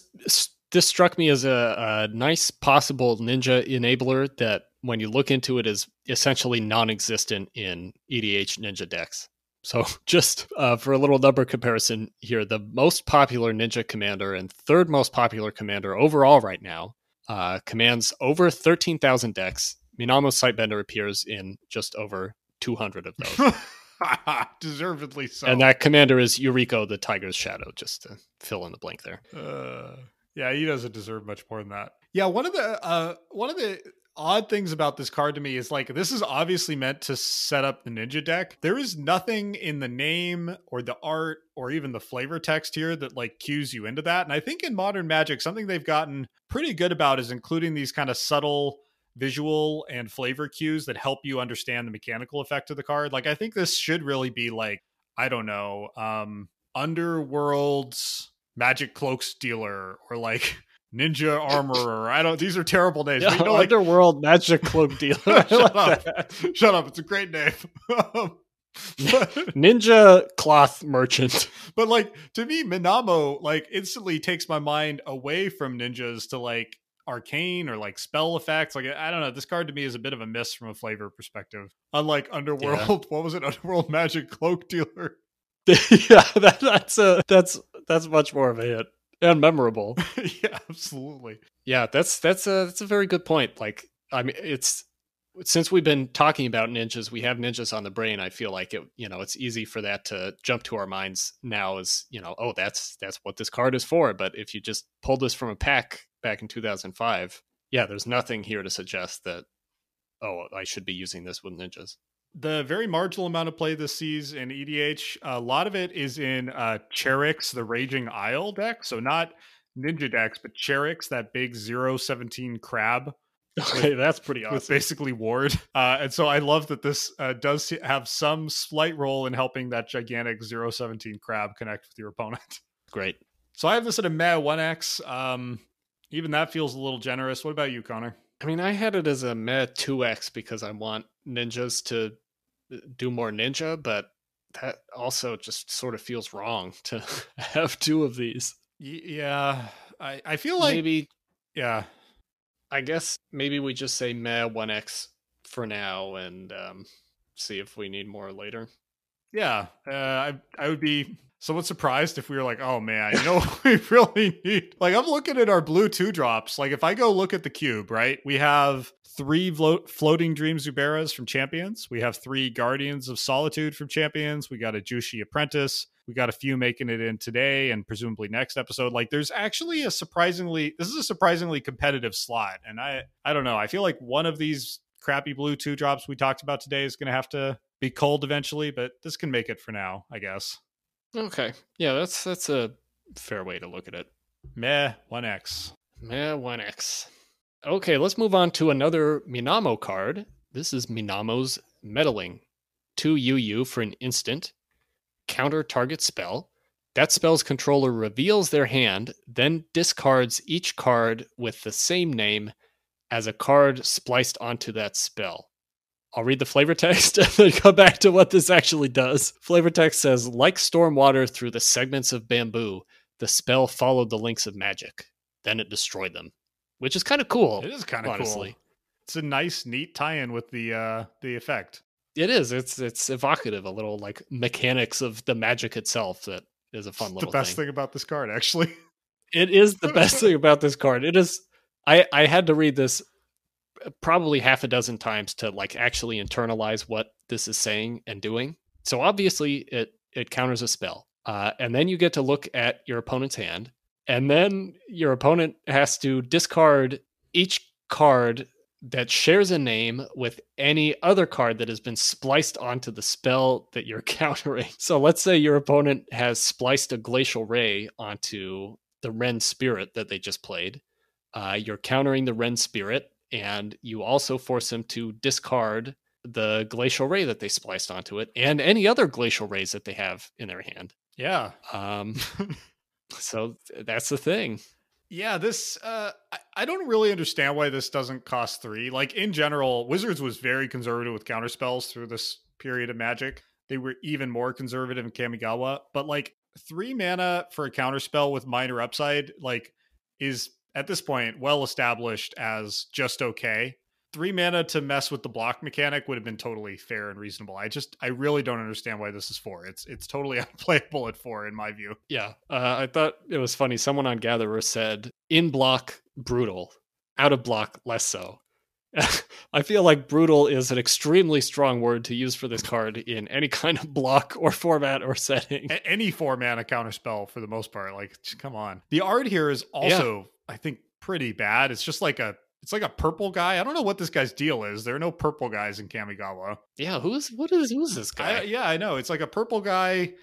this struck me as a, a nice possible ninja enabler that when you look into it is essentially non-existent in EDH ninja decks. So [laughs] just uh, for a little number comparison here, the most popular ninja commander and third most popular commander overall right now uh, commands over 13,000 decks. Minamo Sightbender appears in just over 200 of those. [laughs] Deservedly so. And that commander is Yuriko the Tiger's Shadow, just to fill in the blank there. Uh, yeah, he doesn't deserve much more than that. Yeah, one of the uh, one of the odd things about this card to me is like this is obviously meant to set up the ninja deck. There is nothing in the name or the art or even the flavor text here that like cues you into that. And I think in modern magic, something they've gotten pretty good about is including these kind of subtle visual and flavor cues that help you understand the mechanical effect of the card. Like I think this should really be like, I don't know, um underworld's magic cloaks dealer or like [laughs] ninja armorer. I don't. These are terrible names. [laughs] Yeah, you know, like, Underworld magic [laughs] cloak dealer. shut up! That. Shut up! It's a great name. ninja cloth merchant. But like to me, Minamo like instantly takes my mind away from ninjas to like arcane or like spell effects. Like I don't know. This card to me is a bit of a miss from a flavor perspective. Unlike Underworld, yeah. what was it? Underworld magic cloak dealer. yeah, that, that's a that's that's much more of a hit and memorable. [laughs] yeah, absolutely. Yeah, that's that's a that's a very good point. Like, I mean, it's since we've been talking about ninjas, we have ninjas on the brain. I feel like it, you know, it's easy for that to jump to our minds now as, you know, oh, that's that's what this card is for. But if you just pulled this from a pack back in 2005, yeah, there's nothing here to suggest that, oh, I should be using this with ninjas. The very marginal amount of play this sees in EDH, a lot of it is in uh, Charix, the Raging Isle deck. So not ninja decks, but Charix, that big 017 crab [laughs] Okay, that's pretty awesome. with basically ward. [laughs] Uh, and so I love that this uh, does have some slight role in helping that gigantic 017 crab connect with your opponent. [laughs] Great. So I have this at a meta 1x. Um, even that feels a little generous. What about you, Connor? I mean, I had it as a meta 2x because I want ninjas to do more ninja, but that also just sort of feels wrong [laughs] to have two of these. Yeah, I, I feel like Maybe yeah. I guess maybe we just say meh 1x for now and um, see if we need more later. Yeah, uh, I I would be somewhat surprised if we were like, oh man, you know, [laughs] what we really need. Like, I'm looking at our blue two drops. Like, if I go look at the cube, right, we have three vlo- floating dream Zuberas from Champions. We have three Guardians of Solitude from Champions. We got a Jushi Apprentice. We got a few making it in today and presumably next episode. Like, there's actually a surprisingly this is a surprisingly competitive slot, and I I don't know. I feel like one of these crappy blue two drops we talked about today is going to have to be cold eventually, but this can make it for now, I guess. Okay. Yeah, that's that's a fair way to look at it. Meh, 1x. Meh 1x. Okay, let's move on to another Minamo card. This is Minamo's Meddling. 2 UU for an instant. Counter target spell. That spell's controller reveals their hand, then discards each card with the same name as a card spliced onto that spell. I'll read the flavor [laughs] text and then come back to what this actually does. Flavor text says, like stormwater through the segments of bamboo, the spell followed the links of magic. Then it destroyed them. Which is kind of cool. It is kind of honestly. cool. It's a nice, neat tie-in with the uh the effect. It is. It's it's evocative, a little like mechanics of the magic itself that is a fun It's little the best thing. thing about this card, actually. It is the [laughs] best thing about this card. It is I I had to read this probably half a dozen times to like actually internalize what this is saying and doing. So obviously it it counters a spell. Uh, and then you get to look at your opponent's hand, and then your opponent has to discard each card that shares a name with any other card that has been spliced onto the spell that you're [laughs] countering. So let's say your opponent has spliced a glacial ray onto the Rend Spirit that they just played. Uh, you're countering the Rend Spirit, and you also force them to discard the glacial ray that they spliced onto it and any other glacial rays that they have in their hand. Yeah. Um, [laughs] so th- that's the thing. Yeah, this uh I, I don't really understand why this doesn't cost three. Like in general, Wizards was very conservative with counter spells through this period of magic. They were even more conservative in Kamigawa. But like three mana for a counter spell with minor upside, like, is at this point well established as just okay. Three mana to mess with the block mechanic would have been totally fair and reasonable. I just I really don't understand why this is four. It's it's totally [laughs] unplayable at four in my view. Yeah. Uh, I thought it was funny. Someone on Gatherer said, in block, brutal, out of block, less so. [laughs] I feel like brutal is an extremely strong word to use for this card in any [laughs] kind of block or format or setting. A- any four mana counterspell for the most part. Like, come on. The art here is also, I think, pretty bad. It's just like a, it's like a purple guy. I don't know what this guy's deal is. There are no purple guys in Kamigawa. Yeah, who's what is who's this guy? I, yeah, I know. It's like a purple guy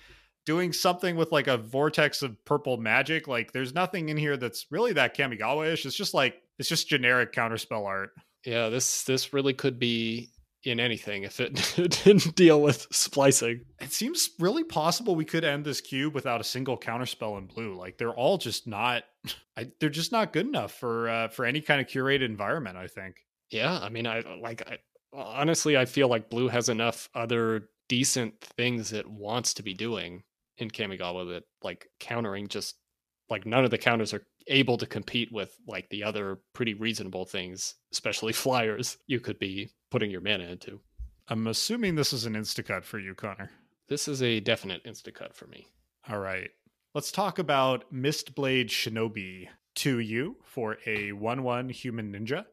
doing something with like a vortex of purple magic. Like, there's nothing in here that's really that Kamigawa-ish. It's just like it's just generic counterspell art. yeah, this this really could be in anything if it [laughs] didn't deal with splicing. It seems really possible we could end this cube without a single counterspell in blue. Like they're all just not, [laughs] I, they're just not good enough for uh, for any kind of curated environment. I think. Yeah, I mean, I like. I, honestly, I feel like Blue has enough other decent things it wants to be doing in Kamigawa that like countering just like none of the counters are able to compete with like the other pretty reasonable things, especially [laughs] flyers you could be putting your mana into. I'm assuming this is an instacut for you, Connor. This is a definite insta cut for me. All right, let's talk about Mistblade Shinobi to you for a one-one human ninja,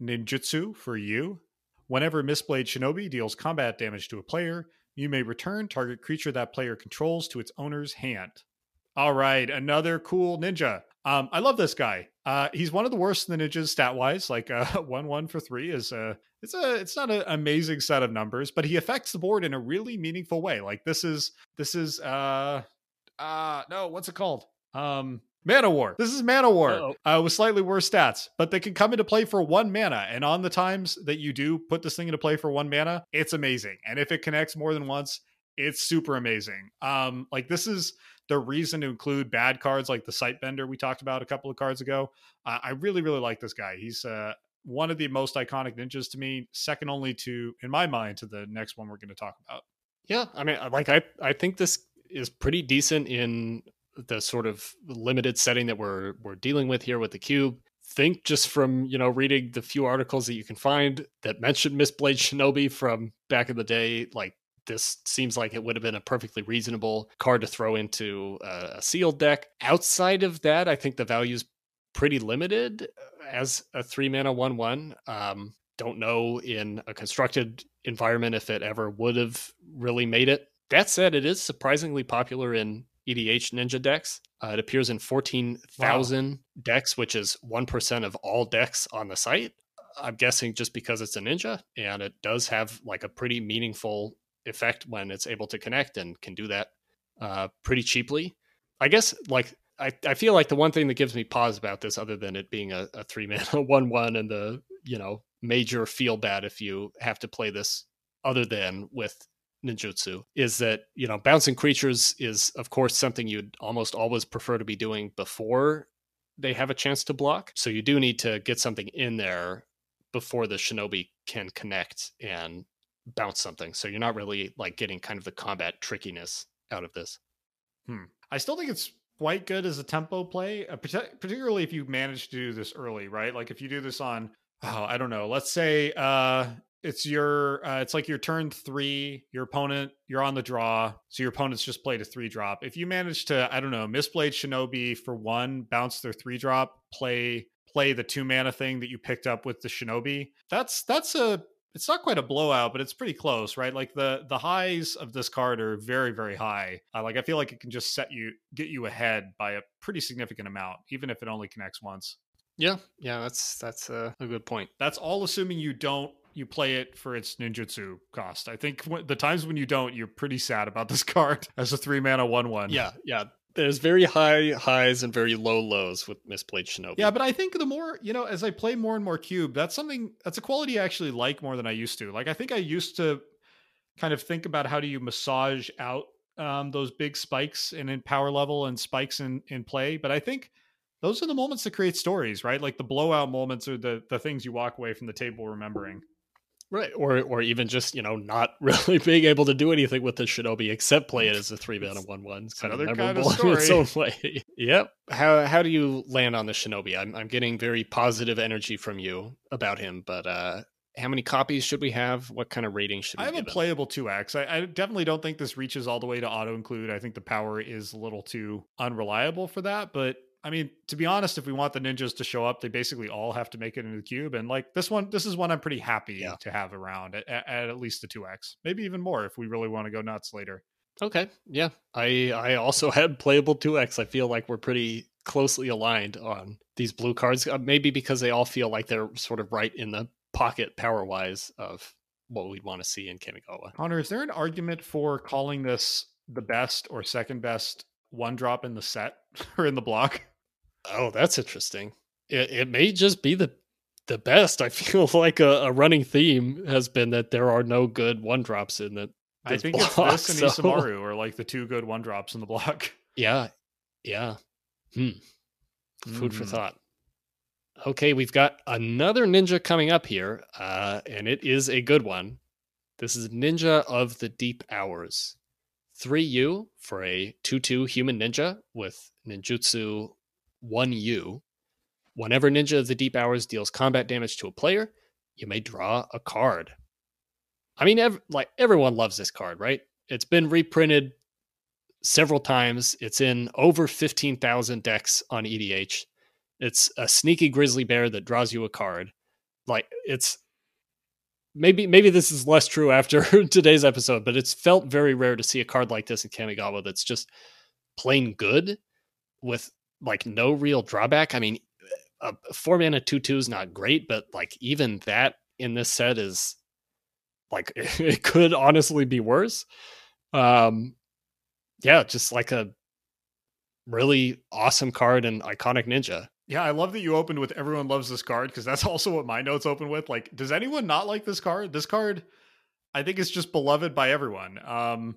ninjutsu for you, Whenever Mistblade Shinobi deals combat damage to a player, you may return target creature that player controls to its owner's hand. All right, another cool ninja. Um, I love this guy. Uh, he's one of the worst in the ninjas stat wise. Like uh, [laughs] one one for three is a it's a it's not an amazing set of numbers, but he affects the board in a really meaningful way. Like this is this is uh uh no what's it called um Man-o'-War. This is Man-o'-War uh, with slightly worse stats, but they can come into play for one mana. And on the times that you do put this thing into play for one mana, it's amazing. And if it connects more than once, it's super amazing. Um, like this is the reason to include bad cards like the Sightbender we talked about a couple of cards ago. I really, really like this guy. He's uh, one of the most iconic ninjas to me, second only to, in my mind, to the next one we're going to talk about. Yeah, I mean, like I, I think this is pretty decent in the sort of limited setting that we're we're dealing with here with the cube think just from you know reading the few articles that you can find that mention Mistblade Shinobi from back in the day like this seems like it would have been a perfectly reasonable card to throw into a, a sealed deck outside of that i think the value is pretty limited as a three mana one one um, don't know in a constructed environment if it ever would have really made it that said it is surprisingly popular in EDH Ninja decks. Uh, it appears in 14,000 wow. decks, which is 1% of all decks on the site. I'm guessing just because it's a ninja and it does have like a pretty meaningful effect when it's able to connect and can do that uh, pretty cheaply. I guess like I, I feel like the one thing that gives me pause about this, other than it being a, a three [laughs] mana one one and the you know major feel bad if you have to play this other than with ninjutsu is that you know bouncing creatures is of course something you'd almost always prefer to be doing before they have a chance to block so you do need to get something in there before the shinobi can connect and bounce something so you're not really like getting kind of the combat trickiness out of this. Hmm. i still think it's quite good as a tempo play uh, particularly if you manage to do this early right? Like if you do this on oh i don't know let's say uh it's your uh, it's like your turn three your opponent you're on the draw so your opponent's just played a three drop. If you manage to i don't know Mistblade Shinobi for one bounce their three drop play play the two mana thing that you picked up with the shinobi that's that's a it's not quite a blowout but it's pretty close right like the the highs of this card are very very high uh, like i feel like it can just set you get you ahead by a pretty significant amount even if it only connects once yeah, yeah, that's that's a, a, good point. That's all assuming you don't you play it for its ninjutsu cost. I think the times when you don't, you're pretty sad about this [laughs] card as a three mana one one. Yeah, yeah. There's very high highs and very low lows with Mistblade Shinobi. Yeah, but I think the more you know, as I play more and more cube, that's something that's a quality I actually like more than I used to. Like I think I used to kind of think about how do you massage out um, those big spikes and in power level and spikes in in play, but I think those are the moments that create stories, right? Like the blowout moments are the the things you walk away from the table remembering. Right, or or even just you know not [laughs] really being able to do anything with the Shinobi except play it as a three mana one one. It's kind of memorable kind of in its own way. yep. How how do you land on the Shinobi? I'm I'm getting very positive energy from you about him, but uh, how many copies should we have? What kind of rating should we I have a playable 2x. I, I, definitely don't think this reaches all the way to auto include. I think the power is a little too unreliable for that, but I mean, to be honest, if we want the ninjas to show up, they basically all have to make it into the cube. And like this one, this is one I'm pretty happy yeah. to have around at, at, at least the 2x, maybe even more if we really want to go nuts later. Okay. Yeah. I I also [laughs] had playable 2x. I feel like we're pretty closely aligned on these blue cards, uh, maybe because they all feel like they're sort of right in the pocket power wise of what we'd want to see in Kamigawa. Connor, is there an argument for calling this the best or second best one drop in the set [laughs] or in the block? Oh, that's interesting. It, it may just be the the best. [laughs] I feel like a, a, running theme has been that there are no good one drops in it. I think block, it's this and [laughs] so. Isamaru are like the two good one drops in the block. [laughs] Yeah, yeah. Hmm. Food mm. for thought. Okay, we've got another ninja coming up here, uh, and it is a good one. This is Ninja of the Deep Hours. 3U for a 2 2 human ninja with ninjutsu 1U. Whenever Ninja of the Deep Hours deals combat damage to a player, you may draw a card. I mean, ev- like everyone loves this card, right? It's been reprinted several times. It's in over 15,000 decks on EDH. It's a sneaky grizzly bear that draws you a card. Like it's maybe maybe this is less true after [laughs] today's episode, but it's felt very rare to see a card like this in Kamigawa that's just plain good with like no real drawback. I mean, a four mana two two is not great, but like even that in this set is like [laughs] it could honestly be worse. Um, yeah, just like a really awesome card and iconic ninja. Yeah, I love that you opened with everyone loves this card because that's [laughs] also what my notes open with. Like, does anyone not like this card? This card, I think, is just beloved by everyone. Um,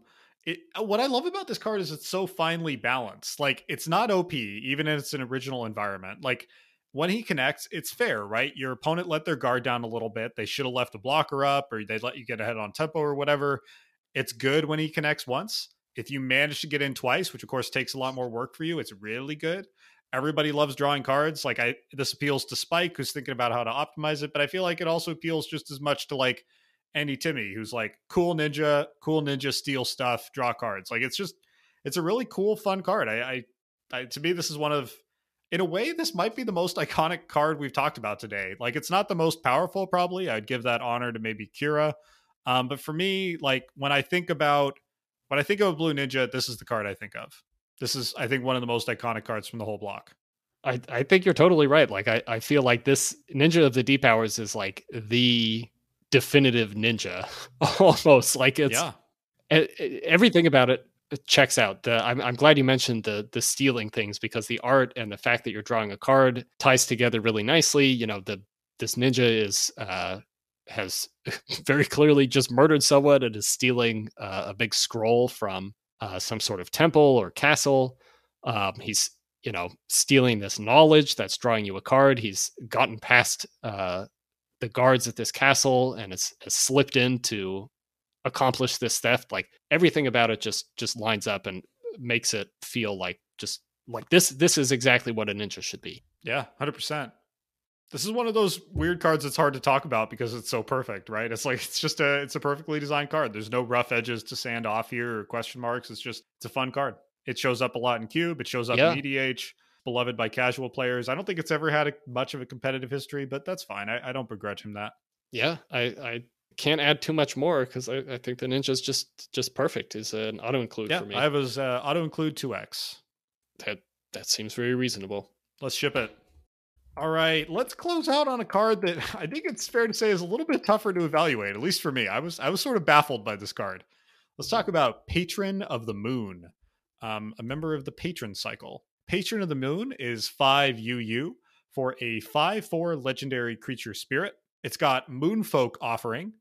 it, uh, what I love about this card is it's so finely balanced. Like, it's not OP, even if it's an original environment. Like, when he connects, it's fair, right? Your opponent let their guard down a little bit. They should have left a blocker up, or they let you get ahead on tempo or whatever. It's good when he connects once. If you manage to get in twice, which of course takes a lot more work for you, it's really good everybody loves drawing cards. Like I this appeals to Spike who's thinking about how to optimize it, but I feel like it also appeals just as much to like Andy Timmy, who's like cool ninja, cool ninja steal stuff, draw cards. Like it's just it's a really cool, fun card. I, I, I to me, this is one of in a way, this might be the most iconic card we've talked about today. Like it's not the most powerful, probably. I'd give that honor to maybe Kira. Um, but for me, like when I think about when I think of a Blue Ninja, this is the card I think of. This is, I think, one of the most iconic cards from the whole block. I, I think you're totally right. Like I, I feel like this Ninja of the Deep Hours is like the definitive ninja [laughs] almost. Like it's yeah. everything about it checks out. The, I'm I'm glad you mentioned the the stealing things because the art and the fact that you're drawing a card ties together really nicely. You know, the this ninja is uh has [laughs] very clearly just murdered someone and is stealing uh, a big scroll from uh, some sort of temple or castle. Um, he's you know stealing this knowledge that's drawing you a card. He's gotten past uh, the guards at this castle and it's, has slipped in to accomplish this theft. Like everything about it just just lines up and makes it feel like just like this. This is exactly what a ninja should be. Yeah, hundred percent this is one of those weird cards that's hard to talk about because it's so perfect, right? It's like [laughs] it's just a it's a perfectly designed card. There's no rough edges to sand off here or question marks. It's just it's a fun card. It shows up a lot in cube. It shows up yeah. in EDH. Beloved by casual players. I don't think it's ever had a, much of a competitive history, but that's fine. I, I don't begrudge him that. Yeah, I, I can't add too much more because I, I, think the ninja's just just perfect. Is an auto include yeah, for me. I was uh, auto include two X. That that seems very reasonable. Let's ship it. All right, let's close out on a card that [laughs] I think it's fair to say is a little bit tougher to evaluate, at least for me. I was I was sort of baffled by this card. Let's talk about Patron of the Moon, um, a member of the Patron cycle. Patron of the Moon is five UU for a five four legendary creature spirit. It's got Moonfolk offering,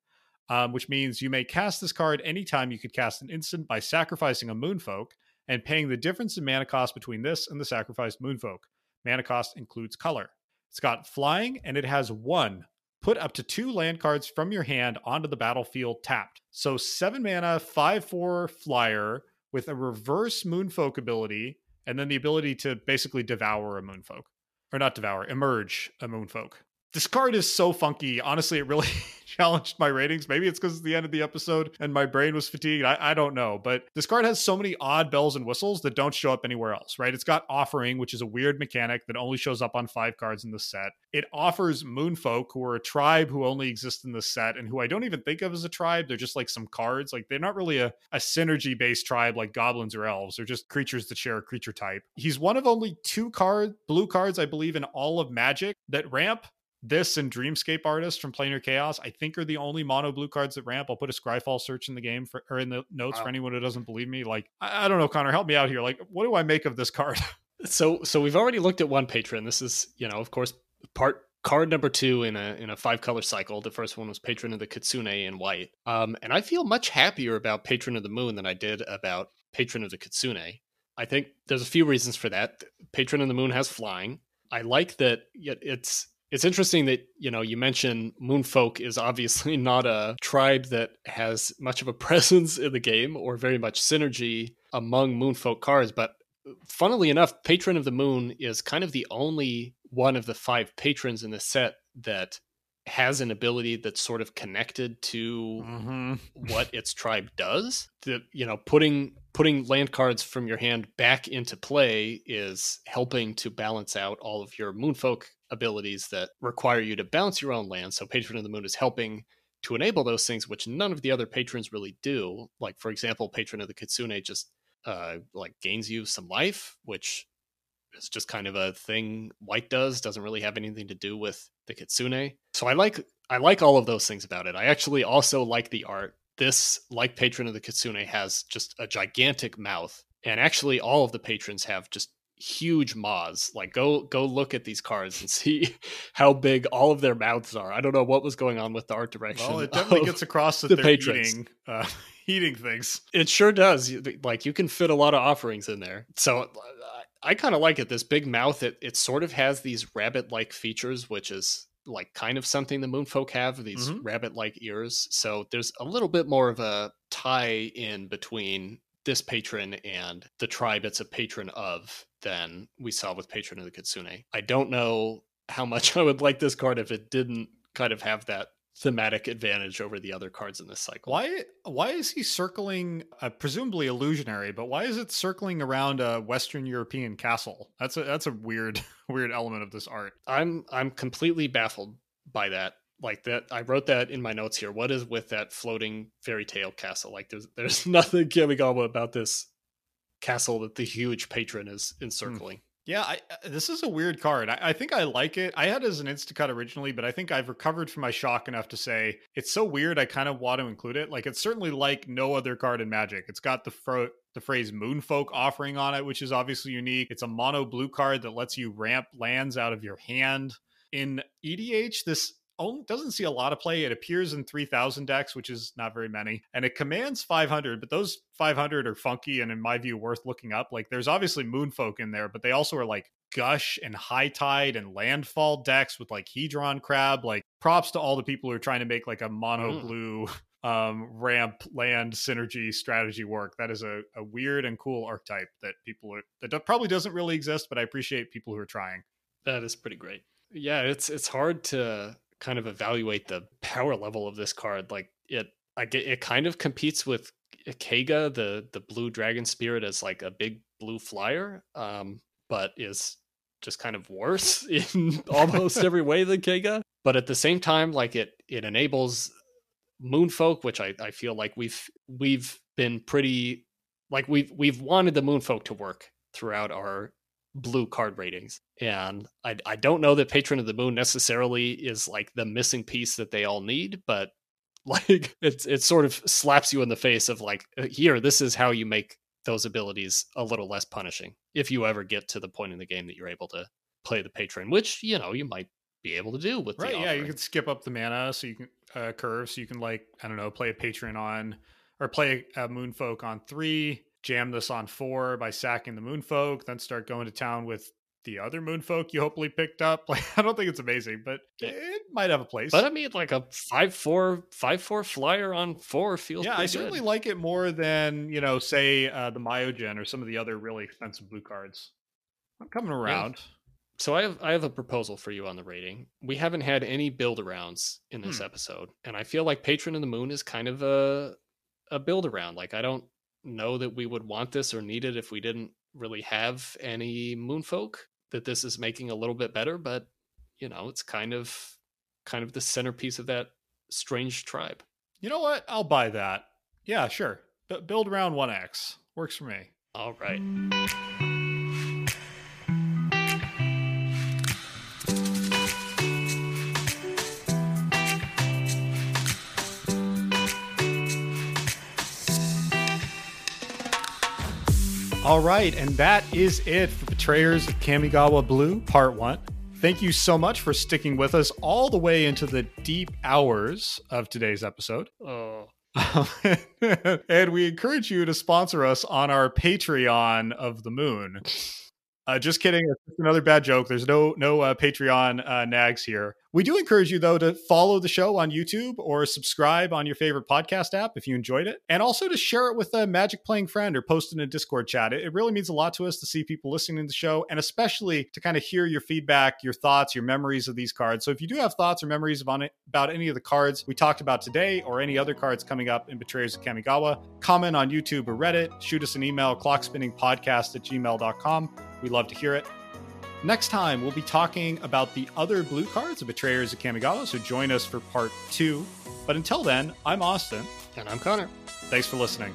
um, which means you may cast this card anytime you could cast an instant by sacrificing a Moonfolk and paying the difference in mana cost between this and the sacrificed Moonfolk. Mana cost includes color. It's got flying and it has one. Put up to two land cards from your hand onto the battlefield tapped. So seven mana, five four flyer with a reverse moonfolk ability, and then the ability to basically devour a moonfolk. Or not devour, emerge a moonfolk this card is so funky. Honestly, it really [laughs] challenged my ratings. Maybe it's because it's the end of the episode and my brain was fatigued. I, I, don't know. But this card has so many odd bells and whistles that don't show up anywhere else, right? It's got offering, which is a weird mechanic that only shows up on five cards in the set. It offers Moonfolk, who are a tribe who only exist in the set and who I don't even think of as a tribe. They're just like some cards. Like they're not really a, a synergy based tribe like goblins or elves. They're just creatures that share a creature type. He's one of only two card blue cards, I believe, in all of Magic that ramp this and Dreamscape Artist from Planar Chaos, I think, are the only mono blue cards that ramp. I'll put a Scryfall search in the game for or in the notes wow. for anyone who doesn't believe me. Like, I, I, don't know, Connor, help me out here. Like, what do I make of this card? [laughs] so, so we've already looked at one patron. This is, you know, of course, part card number two in a in a five color cycle. The first one was Patron of the Kitsune in white. Um, and I feel much happier about Patron of the Moon than I did about Patron of the Kitsune. I think there's a few reasons for that. Patron of the Moon has flying. I like that yet it's it's interesting that you know you mentioned Moonfolk is obviously [laughs] not a tribe that has much of a [laughs] presence in the game or very much synergy among Moonfolk cards, but funnily enough, Patron of the Moon is kind of the only one of the five patrons in the set that has an ability that's sort of connected to mm-hmm. what its tribe does. The you know putting putting land cards from your hand back into play is helping to balance out all of your Moonfolk abilities that require you to bounce your own land. So Patron of the Moon is helping to enable those things, which none of the other patrons really do. Like, for example, patron of the Kitsune just uh, like gains you some life, which is just kind of a thing White does. Doesn't really have anything to do with the Kitsune. So I like I like all of those things about it. I actually also like the art. This, like Patron of the Kitsune, has just a gigantic mouth, and actually all of the patrons have just huge maws. Like go go look at these cards and [laughs] see how big all of their mouths are. I don't know what was going on with the art direction. Well, it definitely gets across that the they're patrons. eating uh, [laughs] eating things. It sure does. Like you can fit a lot of offerings in there. So I kind of like it. This big mouth. It it sort of has these rabbit like features, which is like kind of something the Moonfolk have. These Mhm. rabbit like ears. So there's a little bit more of a tie in between this patron and the tribe it's a patron of than we saw with patron of the Kitsune. I don't know how much [laughs] I would like this card if it didn't kind of have that thematic advantage over the other cards in this cycle. Why why is he circling uh, presumably illusionary, but why is it circling around a Western European castle? That's a that's a weird [laughs] weird element of this art. I'm I'm completely baffled by that. Like that, I wrote that in my notes here. What is with that floating fairy tale castle? Like there's there's [laughs] nothing Kamigawa about this castle that the huge patron is encircling. Yeah, I, uh, this is a weird card. I, I think I like it. I had it as an Instacut originally, but I think I've recovered from my shock enough to say it's so weird. I kind of want to include it. Like it's certainly like no other card in Magic. It's got the fro- the phrase Moonfolk offering on it, which is obviously unique. It's a mono blue card that lets you ramp lands out of your hand. In EDH, this only doesn't see a lot of play. It appears in 3000 decks, which is not very many, and it commands 500, but those 500 are funky and in my view worth looking up. Like there's obviously Moonfolk in there, but they also are like Gush and High Tide and Landfall decks with like Hedron Crab. Like props to all the people who are trying to make like a mono Mm. blue [laughs] um ramp land synergy strategy work that is a, a weird and cool archetype that people are that probably doesn't really exist but i appreciate people who are trying That is pretty great. Yeah, it's it's hard to kind of evaluate the power level of this card. Like it, I get it kind of competes with Keiga, the the blue dragon spirit, as like a big blue flyer, um, but is just kind of worse [laughs] in almost [laughs] every way than Keiga. But at the same time, like it it enables Moonfolk, which I, I feel like we've we've been pretty like we've we've wanted the Moonfolk to work throughout our blue card ratings. And I I don't know that Patron of the Moon necessarily is like the missing piece that they all need, but [laughs] like it's it sort of slaps you in the face of like uh, here this is how you make those abilities a little less punishing if you ever get to the point in the game that you're able to play the patron which you know you might be able to do with the right yeah you offering. can skip up the mana so you can uh curve so you can like i don't know play a patron on or play a moonfolk on three jam this on four by sacking the moonfolk then start going to town with the other moonfolk you hopefully picked up [laughs] like i don't think it's amazing but it might have a place but i mean like a five four five four flyer on four feels yeah, I pretty certainly like it more than you know, say uh, the Myojin or some of the other really expensive blue cards. I'm coming around. So I have I have a proposal for you on the rating. We haven't had any build arounds in this Hmm. episode, and I feel like Patron of the Moon is kind of a a build around. Like I don't know that we would want this or need it if we didn't really have any Moonfolk. That this is making a little bit better, but you know, it's kind of kind of the centerpiece of that strange tribe. You know what? I'll buy that. Yeah, sure. B- build around one X works for me. All right. All right, and that is it for Betrayers of Kamigawa Blue Part One. Thank you so much for sticking with us all the way into the deep hours of today's episode. Oh, [laughs] and we encourage you to sponsor us on our Patreon of the Moon. Uh, just kidding. It's just another bad joke. There's no no uh, Patreon uh, nags here. We do encourage you though to follow the show on YouTube or subscribe on your favorite podcast app if you enjoyed it, and also to share it with a Magic playing friend or post in a Discord chat. It, really means a lot to us to see people listening to the show, and especially to kind of hear your feedback, your thoughts, your memories of these cards. So if you do have thoughts or memories about, about any of the cards we talked about today or any other cards coming up in Betrayers of Kamigawa, comment on YouTube or Reddit, shoot us an email, clockspinningpodcast at gmail.com. We love to hear it. Next time, we'll be talking about the other blue cards of Betrayers of Kamigawa, so join us for part two. But until then, I'm Austin. And I'm Connor. Thanks for listening.